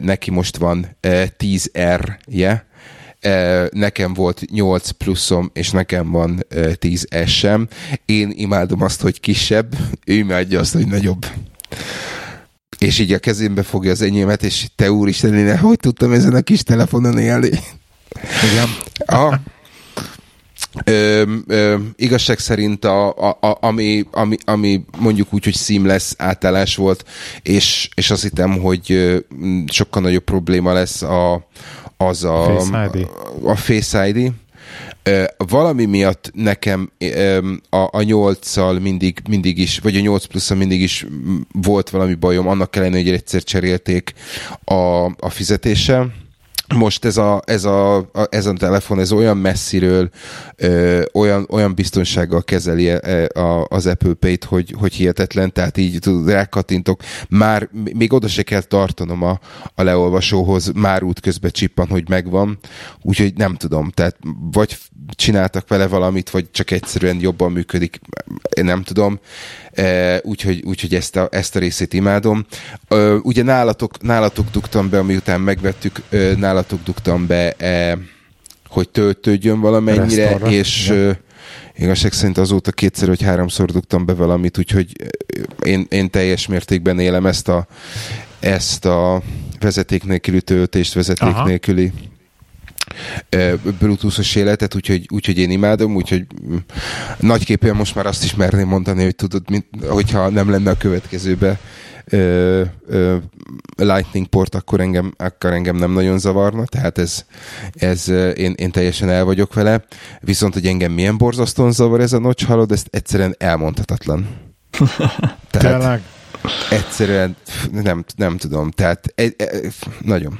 neki most van e, 10R-je, e, nekem volt 8 pluszom, és nekem van e, 10 S-em. Én imádom azt, hogy kisebb, ő imádja azt, hogy nagyobb és így a kezémbe fogja az enyémet, és te úristen, én hogy tudtam ezen a kis telefonon élni? Igen. A, Ö, ö, igazság szerint, a, a, a, ami, ami, ami mondjuk úgy, hogy seamless átállás volt, és, és azt hittem, hogy sokkal nagyobb probléma lesz a, az a, Face ID. a, a Face ID. Ö, valami miatt nekem a, a 8-szal mindig, mindig is, vagy a 8 plusz mindig is volt valami bajom, annak ellenére, hogy egyszer cserélték a, a fizetéssel most ez a, ez a, a, ez a telefon, ez olyan messziről, ö, olyan, olyan biztonsággal kezeli e, a, az Apple Pay-t, hogy, hogy hihetetlen, tehát így tudod, rákattintok, már még oda se kell tartanom a, a leolvasóhoz, már út közben csippan, hogy megvan, úgyhogy nem tudom, tehát vagy csináltak vele valamit, vagy csak egyszerűen jobban működik, én nem tudom, e, úgyhogy, úgyhogy ezt, a, ezt a részét imádom. E, ugye nálatok, nálatok dugtam be, miután megvettük, e, nálatok dugtam be, e, hogy töltődjön valamennyire, Restaurra, és ja. igazság szerint azóta kétszer vagy háromszor dugtam be valamit, úgyhogy én, én teljes mértékben élem ezt a, ezt a vezeték nélküli töltést, vezeték Aha. nélküli Bluetooth-os életet, úgyhogy, úgyhogy én imádom, úgyhogy mm, nagyképpen most már azt is merném mondani, hogy tudod, mint, hogyha nem lenne a következőbe ö, ö, Lightning port, akkor engem, akkor engem nem nagyon zavarna, tehát ez, ez én, én teljesen el vagyok vele, viszont, hogy engem milyen borzasztóan zavar ez a notch, hallod, ezt egyszerűen elmondhatatlan. Tehát Tényleg? Egyszerűen nem, nem tudom, tehát e, e, nagyon.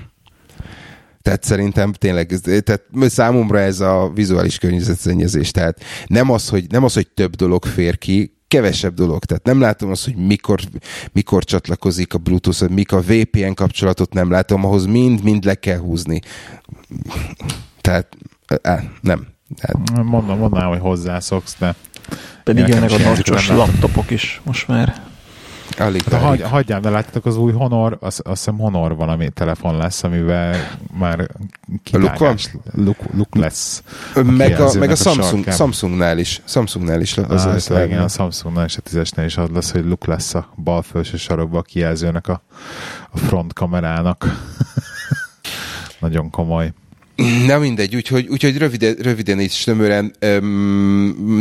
Tehát szerintem tényleg, tehát számomra ez a vizuális környezetszennyezés. Tehát nem az, hogy, nem az, hogy több dolog fér ki, kevesebb dolog. Tehát nem látom azt, hogy mikor, mikor csatlakozik a Bluetooth, mik a VPN kapcsolatot nem látom, ahhoz mind-mind le kell húzni. Tehát á, nem. Tehát... Mondom, mondanám, hogy hozzászoksz, de... Pedig jönnek a nocsos laptopok is most már. Alig, hát, hagy, hagyjál, de látjátok az új Honor, azt, azt hiszem Honor valami telefon lesz, amivel már kivágás, luk, luk lesz. Meg a, meg a, a Samsung, Samsungnál is. Samsungnál is az ah, az igen, a Samsungnál és a tízesnél is az lesz, hogy luk lesz a bal felső sarokba a kijelzőnek a, a front kamerának. Nagyon komoly. Na mindegy, úgyhogy, úgyhogy röviden, röviden és tömören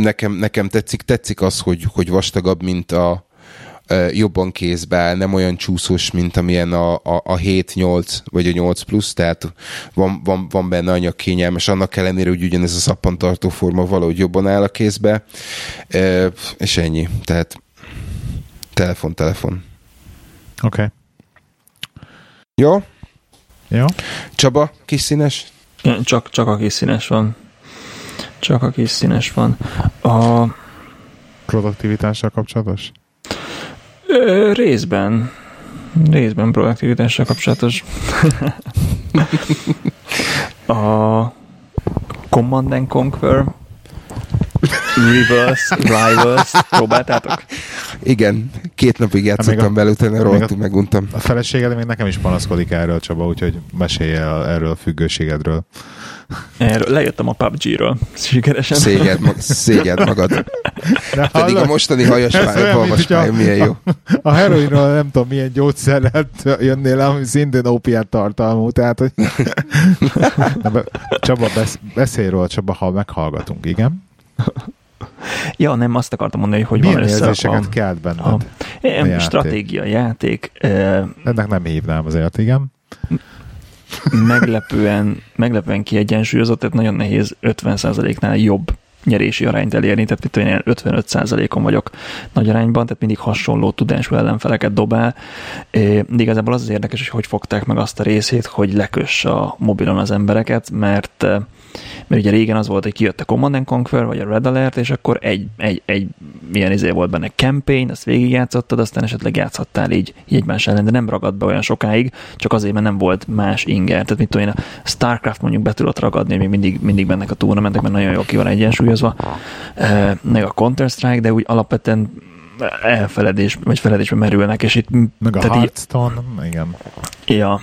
nekem, nekem tetszik, tetszik az, hogy, hogy vastagabb, mint a, jobban kézbe áll, nem olyan csúszós, mint amilyen a, a, a 7-8 vagy a 8 plusz, tehát van, van, van benne anyag kényelmes, annak ellenére, hogy ugyanez a szappantartó forma valahogy jobban áll a kézbe, és ennyi. Tehát telefon, telefon. Oké. Okay. Jó? Jó. Csaba, kis színes? Csak, csak a kis színes van. Csak a kis színes van. A... Produktivitással kapcsolatos? Ö, részben. Részben produktivitással kapcsolatos. a Command and Conquer Reverse, Rivals, próbáltátok? Igen, két napig játszottam vele, utána rohadtul meguntam. A feleséged még nekem is panaszkodik erről, Csaba, úgyhogy mesélj el erről a függőségedről. Erről lejöttem a PUBG-ről, sikeresen. Szégyed, mag, szégyed magad. De Pedig a mostani hajas olvasmány milyen jó. A heroinról nem tudom milyen gyógyszerrel jönnél, ami szintén opiát tartalmú, tehát hogy... Csaba, beszélj róla, Csaba, ha meghallgatunk, igen? ja, nem, azt akartam mondani, hogy Milyen van érzéseket kelt benned? A, a játék. stratégia, játék. Ennek nem hívnám azért, igen. Meglepően, meglepően kiegyensúlyozott, tehát nagyon nehéz 50%-nál jobb nyerési arányt elérni, tehát itt olyan 55%-on vagyok nagy arányban, tehát mindig hasonló tudású ellenfeleket dobál. De igazából az az érdekes, hogy hogy fogták meg azt a részét, hogy leköss a mobilon az embereket, mert mert ugye régen az volt, hogy kijött a Command Conquer, vagy a Red Alert, és akkor egy, egy, egy milyen izé volt benne campaign, azt végigjátszottad, aztán esetleg játszhattál így, így egymás ellen, de nem ragadt be olyan sokáig, csak azért, mert nem volt más inger. Tehát mit tudom én, a Starcraft mondjuk be tudott ragadni, még mindig, mindig bennek a túrnamentek, mert nagyon jól ki van egyensúlyozva, meg a Counter-Strike, de úgy alapvetően elfeledés, vagy feledésbe merülnek, és itt... Meg a Hearthstone, így, igen. Ja,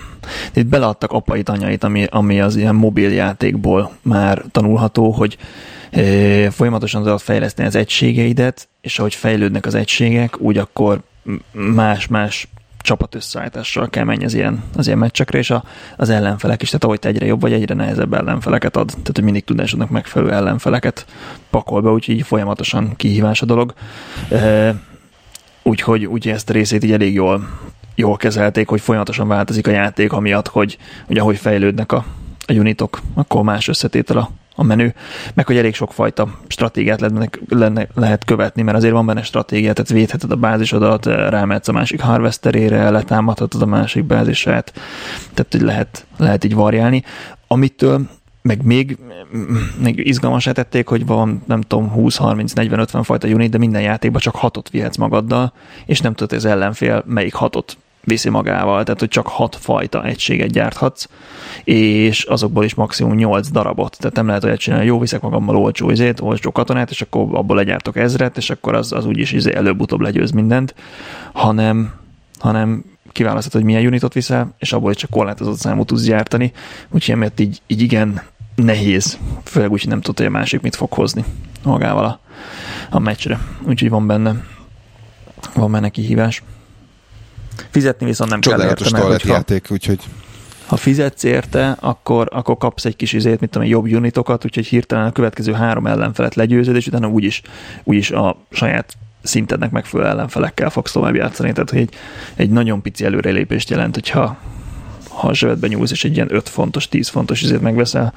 itt beleadtak apait, anyait, ami, ami az ilyen mobiljátékból már tanulható, hogy e, folyamatosan tudod fejleszteni az egységeidet, és ahogy fejlődnek az egységek, úgy akkor más-más csapat összeállítással kell menni az ilyen, az ilyen meccsekre, és a, az ellenfelek is, tehát ahogy te egyre jobb vagy, egyre nehezebb ellenfeleket ad, tehát hogy mindig tudásodnak megfelelő ellenfeleket pakol be, úgyhogy így folyamatosan kihívás a dolog. E, úgyhogy, úgyhogy ezt a részét így elég jól, jól kezelték, hogy folyamatosan változik a játék, amiatt, hogy, hogy ahogy fejlődnek a, a unitok, akkor más összetétel a, a menü, meg hogy elég sokfajta stratégiát lehet, lenne, lehet követni, mert azért van benne stratégia, tehát védheted a bázisodat, rámehetsz a másik harvesterére, letámadhatod a másik bázisát, tehát hogy lehet, lehet így variálni. Amitől meg még, még izgalmasá tették, hogy van, nem tudom, 20, 30, 40, 50 fajta unit, de minden játékban csak hatot vihetsz magaddal, és nem tudod, az ellenfél melyik hatot viszi magával, tehát hogy csak hat fajta egységet gyárthatsz, és azokból is maximum 8 darabot, tehát nem lehet olyat csinálni, jó, viszek magammal olcsó izét, olcsó katonát, és akkor abból legyártok ezret, és akkor az, az úgyis izé előbb-utóbb legyőz mindent, hanem, hanem kiválasztod, hogy milyen unitot viszel, és abból csak korlátozott számú tudsz gyártani, úgyhogy emiatt így, így igen nehéz, főleg úgy, hogy nem tudod, hogy a másik mit fog hozni magával a, a meccsre. Úgyhogy van benne van benne kihívás. Fizetni viszont nem Csodálatos kell érte, mert játék, úgyhogy ha fizetsz érte, akkor, akkor kapsz egy kis izét, mint tudom, jobb unitokat, úgyhogy hirtelen a következő három ellenfelet legyőzöd, és utána úgyis, úgyis a saját szintednek megfelelő ellenfelekkel fogsz tovább játszani. Tehát, hogy egy, egy nagyon pici előrelépést jelent, hogyha ha a zsebedbe nyúlsz, és egy ilyen 5 fontos, 10 fontos izét megveszel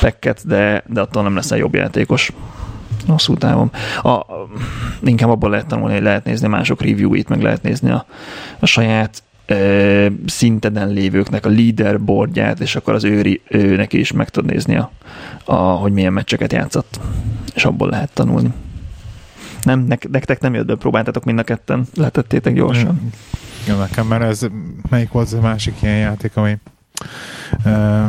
pekket, de, de attól nem leszel jobb játékos hosszú távon. A, inkább abból lehet tanulni, hogy lehet nézni mások review-it, meg lehet nézni a, a saját ö, szinteden lévőknek a leaderboardját, és akkor az ő, ő neki is meg tud nézni, a, a, hogy milyen meccseket játszott, és abból lehet tanulni. Nem, nektek nem jött be, próbáltatok mind a ketten, letettétek gyorsan. Igen, nekem, mert ez, melyik volt a másik ilyen játék, ami uh,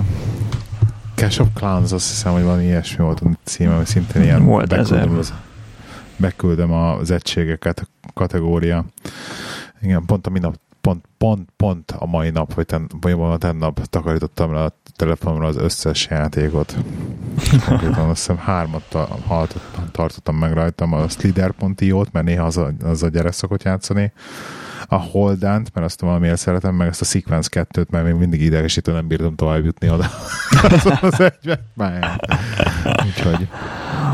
Cash of Clans, azt hiszem, hogy van ilyesmi volt a címe, hogy szintén ilyen volt beküldöm, az, beküldöm az egységeket, kategória. Igen, pont a minap pont, pont, pont a mai nap, vagy, ten, vagy a tennap takarítottam le a telefonomra az összes játékot. azt hiszem hármat tartottam meg rajtam, a slider.io-t, mert néha az a, az a gyere szokott játszani. a Holdant, mert azt valamiért szeretem, meg ezt a Sequence 2-t, mert még mindig idegesítő, nem bírtam tovább jutni oda. az egyben. Úgyhogy.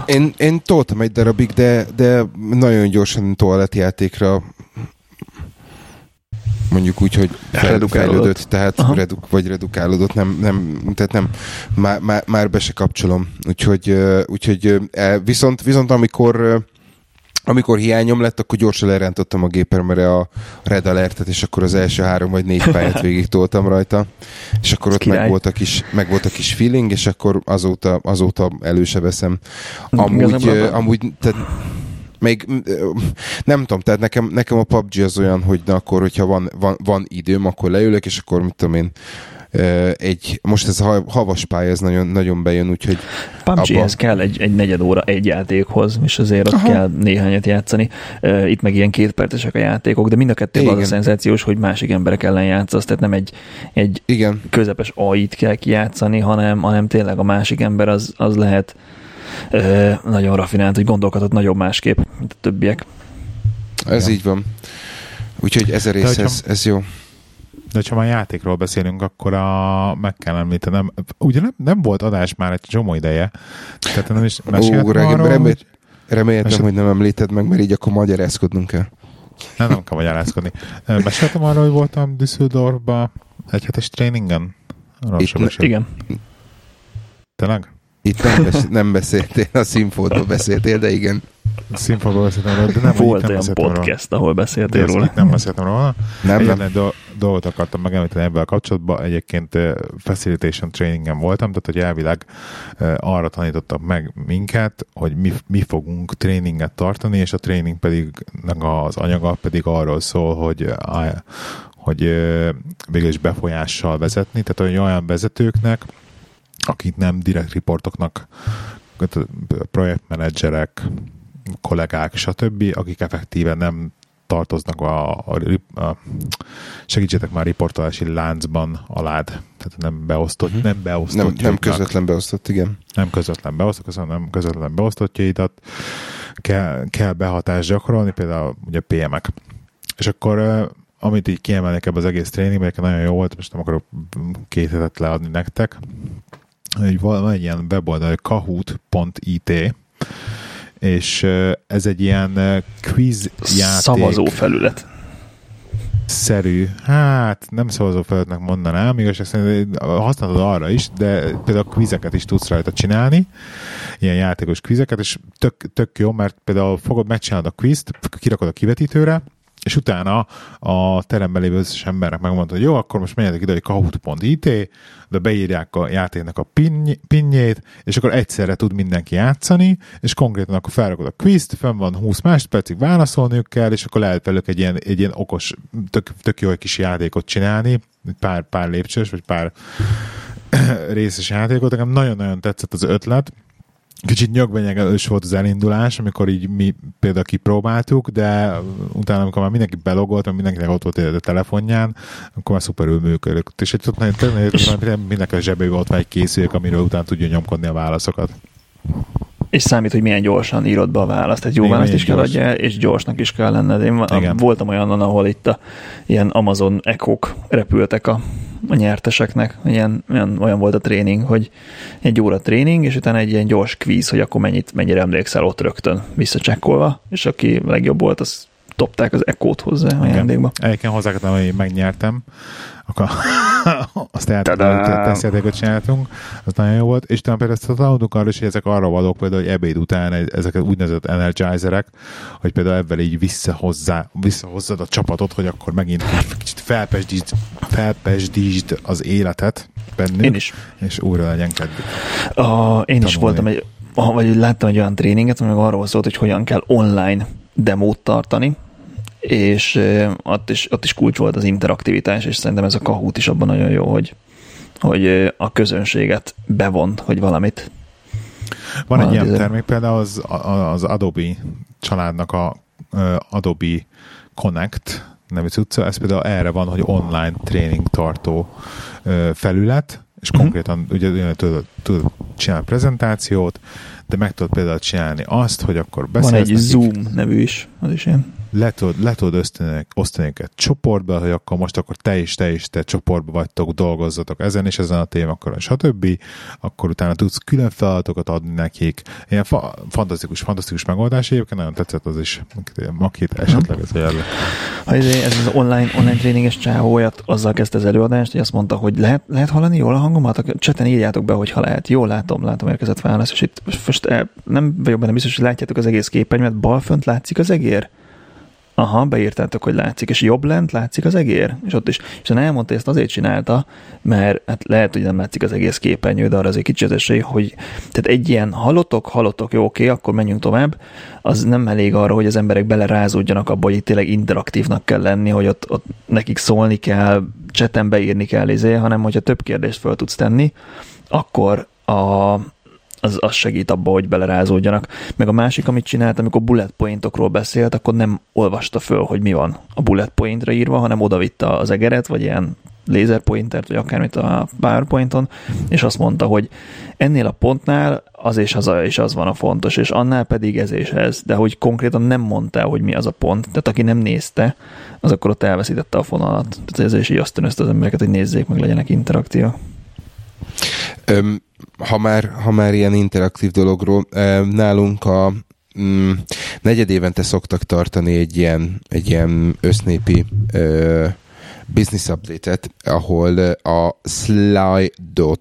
Én, én toltam egy darabig, de, de nagyon gyorsan toalettjátékra mondjuk úgy, hogy fejlődött, tehát reduk, vagy redukálódott, nem, nem, tehát nem, már, már, már be se kapcsolom. Úgyhogy, úgyhogy e, viszont, viszont amikor amikor hiányom lett, akkor gyorsan lerántottam a gépemre a Red Alertet, és akkor az első három vagy négy pályát végig toltam rajta, és akkor ott meg volt, a kis, meg volt a kis feeling, és akkor azóta, azóta előse veszem. Amúgy, amúgy tehát még nem tudom, tehát nekem, nekem a PUBG az olyan, hogy na akkor, hogyha van, van, van időm, akkor leülök, és akkor mit tudom én, egy, most ez a havas pálya, ez nagyon, nagyon bejön, úgyhogy... PUBG-hez abba... kell egy, egy negyed óra egy játékhoz, és azért ott Aha. kell néhányat játszani. Itt meg ilyen kétpercesek a játékok, de mind a kettő az a szenzációs, hogy másik emberek ellen játszasz, tehát nem egy, egy Igen. közepes AI-t kell kijátszani, hanem, hanem tényleg a másik ember az, az lehet nagyon rafinált, hogy gondolkodott nagyobb másképp, mint a többiek. Ez ja. így van. Úgyhogy ez a rész, ez, ez jó. De ha már játékról beszélünk, akkor a, meg kell említenem, ugye nem, nem volt adás már egy csomó ideje, tehát nem is meséltem Ó, arról, remél, hogy... Reméltem, mesél... hogy nem említed meg, mert így akkor magyarázkodnunk kell. Nem, nem kell magyarázkodni. Meséltem arról, hogy voltam Düsseldorfba egy hetes tréningen? Itt, igen. Tényleg? Itt nem, besz- nem beszéltél, a színfótól beszéltél, de igen. A színfótól beszéltem róla, de nem Volt nem olyan podcast, róla. ahol beszéltél róla. Nem beszéltem róla. Nem, nem. do- dolgot akartam megemlíteni ebben a kapcsolatban. Egyébként facilitation trainingen voltam, tehát hogy elvileg arra tanítottak meg minket, hogy mi, mi fogunk tréninget tartani, és a tréning pedig az anyaga pedig arról szól, hogy hogy végül is befolyással vezetni, tehát hogy olyan vezetőknek, akik nem direkt riportoknak, projektmenedzserek, kollégák, stb., akik effektíven nem tartoznak a, a, a segítsetek már riportolási láncban alád, tehát nem beosztott, uh-huh. nem beosztott. Nem, nem közvetlen beosztott, igen. Nem közvetlen beosztott, köszönöm, nem közvetlen beosztottjaidat kell, kell behatást gyakorolni, például ugye PM-ek. És akkor amit így kiemelnek ebbe az egész tréningben, nagyon jó volt, most nem akarok két hetet leadni nektek, egy, van egy ilyen weboldal, kahoot.it, és ez egy ilyen quiz játék. Szavazó felület. Szerű. Hát nem szavazó felületnek mondanám, igazság szerint használod arra is, de például quizeket is tudsz rajta csinálni, ilyen játékos quizeket, és tök, tök jó, mert például fogod, megcsinálod a quizt, kirakod a kivetítőre, és utána a teremben lévő összes embernek megmondta, hogy jó, akkor most menjetek ide, hogy kahoot.it, de beírják a játéknak a pin, pinjét, és akkor egyszerre tud mindenki játszani, és konkrétan akkor felrakod a quizt, fenn van 20 másodpercig válaszolniuk kell, és akkor lehet velük egy ilyen, egy ilyen okos, tök, tök jó kis játékot csinálni, pár, pár lépcsős, vagy pár részes játékot. Nekem nagyon-nagyon tetszett az ötlet, Kicsit nyögbenyegelős volt az elindulás, amikor így mi például kipróbáltuk, de utána, amikor már mindenki belogolt, mert mindenkinek ott volt a telefonján, akkor már szuperül működött. És egy nagyon mindenki a zsebében ott van egy készülék, amiről utána tudja nyomkodni a válaszokat. És számít, hogy milyen gyorsan írod be a választ. Tehát jó választ is kell adja, és gyorsnak is kell lenned. Én Igen. voltam olyan, ahol itt a ilyen Amazon echo repültek a a nyerteseknek. Ilyen, olyan, olyan volt a tréning, hogy egy óra tréning, és utána egy ilyen gyors kvíz, hogy akkor mennyit, mennyire emlékszel ott rögtön visszacsekkolva, és aki legjobb volt, az topták az ekót hozzá a játékba. Egyébként hozzá hogy én megnyertem akkor azt játékot csináltunk, az nagyon jó volt, és talán például ezt tanultunk arra is, hogy ezek arra valók például, hogy ebéd után ezek az úgynevezett energizerek, hogy például ebben így visszahozzá, visszahozzad a csapatot, hogy akkor megint kicsit felpesdítsd, felpesdítsd az életet bennük, én is. és újra legyen kedvük. Uh, én Tanulni. is voltam egy, vagy láttam egy olyan tréninget, ami arról szólt, hogy hogyan kell online demót tartani, és ott is, ott is kulcs volt az interaktivitás, és szerintem ez a Kahoot is abban nagyon jó, hogy, hogy a közönséget bevont, hogy valamit. Van egy ilyen termék, például az, az Adobe családnak a Adobe Connect nevű cucca, ez például erre van, hogy online tréning tartó felület, és uh-huh. konkrétan ugye tudod, tudod csinálni prezentációt, de meg tudod például csinálni azt, hogy akkor beszélsz. Van egy Zoom nevű is, az is ilyen. Le tudod, le tudod osztani, osztani őket csoportba, hogy akkor most akkor te is, te is, te csoportba vagytok, dolgozzatok ezen és ezen a témakörön, stb. Akkor utána tudsz külön feladatokat adni nekik. Ilyen fa- fantasztikus, fantasztikus megoldás egyébként, nagyon tetszett az is, akit esetleg ez. Ha ez, ez az online, online tréninges csávóját azzal kezdte az előadást, hogy azt mondta, hogy lehet, lehet hallani jól a hangomat? A cseten írjátok be, hogy ha lehet. Jó, látom, látom, érkezett válasz, és itt most eh, nem vagyok benne biztos, hogy látjátok az egész képernyőt, bal fönt látszik az egér? Aha, beírtátok, hogy látszik, és jobb lent látszik az egér, és ott is. És elmondta, ezt azért csinálta, mert hát lehet, hogy nem látszik az egész képernyő, de arra azért kicsit esély, hogy tehát egy ilyen halotok, halotok, jó, oké, akkor menjünk tovább, az nem elég arra, hogy az emberek belerázódjanak abba, hogy itt tényleg interaktívnak kell lenni, hogy ott, ott nekik szólni kell, cseten beírni kell, izé, hanem hogyha több kérdést fel tudsz tenni, akkor a, az, az segít abba, hogy belerázódjanak. Meg a másik, amit csinált, amikor bullet pointokról beszélt, akkor nem olvasta föl, hogy mi van a bullet pointra írva, hanem odavitte az egeret, vagy ilyen pointert, vagy akármit a PowerPointon, és azt mondta, hogy ennél a pontnál az és az, és az van a fontos, és annál pedig ez és ez, de hogy konkrétan nem mondta, hogy mi az a pont. Tehát aki nem nézte, az akkor ott elveszítette a fonalat. Tehát ez is így azt az embereket, hogy nézzék meg, legyenek interaktíva. Öm, ha már, ha már ilyen interaktív dologról, nálunk a mm, negyed évente szoktak tartani egy ilyen, egy ilyen össznépi ö, business update-et, ahol a Slido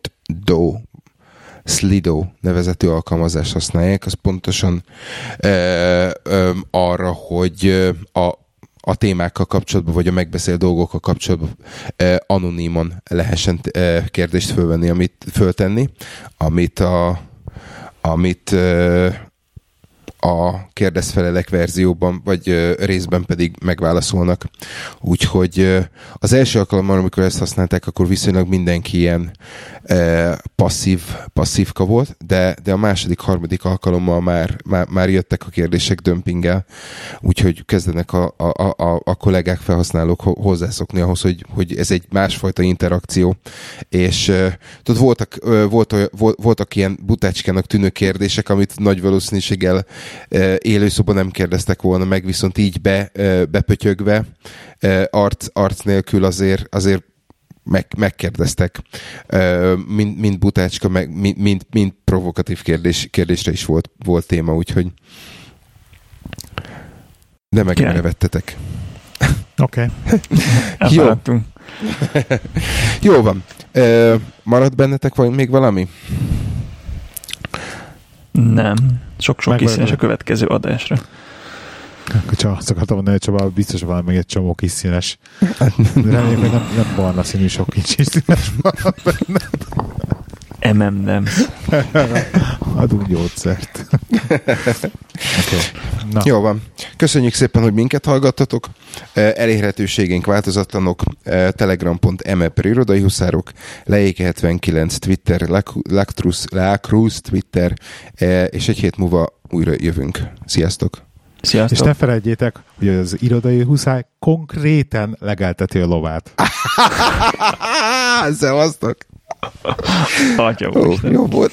Slido nevezetű alkalmazást használják, az pontosan ö, ö, arra, hogy a a témákkal kapcsolatban, vagy a megbeszélt dolgokkal kapcsolatban eh, anonimon lehessen eh, kérdést fölvenni, amit föltenni, amit a amit eh, a kérdezfelelek verzióban, vagy részben pedig megválaszolnak. Úgyhogy az első alkalommal, amikor ezt használták, akkor viszonylag mindenki ilyen passzív, passzívka volt, de, de a második, harmadik alkalommal már, már, már jöttek a kérdések dömpinggel, úgyhogy kezdenek a, a, a, a kollégák, felhasználók hozzászokni ahhoz, hogy, hogy ez egy másfajta interakció, és tudod, voltak, volt, voltak ilyen butácskának tűnő kérdések, amit nagy valószínűséggel élőszóban nem kérdeztek volna meg, viszont így be, bepötyögve, arc, arc nélkül azért, azért meg, megkérdeztek, mind, mind butácska, meg, mind, mind, mind provokatív kérdés, kérdésre is volt, volt téma, úgyhogy de meg nevettetek. Oké. Okay. Jó. Jó van. Marad bennetek vagy még valami? Nem. Sok-sok kiszínes a következő adásra. Csak azt akartam mondani, hogy Csaba, biztos van még egy csomó kis színes. Reméljük, hogy nem, nem barna színű sok kicsi színes van benne. MM nem. Adunk gyógyszert. okay. Na. Jó van. Köszönjük szépen, hogy minket hallgattatok. Elérhetőségénk változatlanok. Telegram.me per irodai huszárok, Leéke 79 Twitter, Lactrus, Lacruz Twitter, és egy hét múlva újra jövünk. Sziasztok! Sziasztok. És ne felejtjétek, hogy az irodai huszály konkrétan legelteti a lovát. Szevasztok! Atya Ó, jó volt.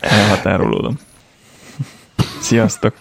Elhatárolódom. Sziasztok!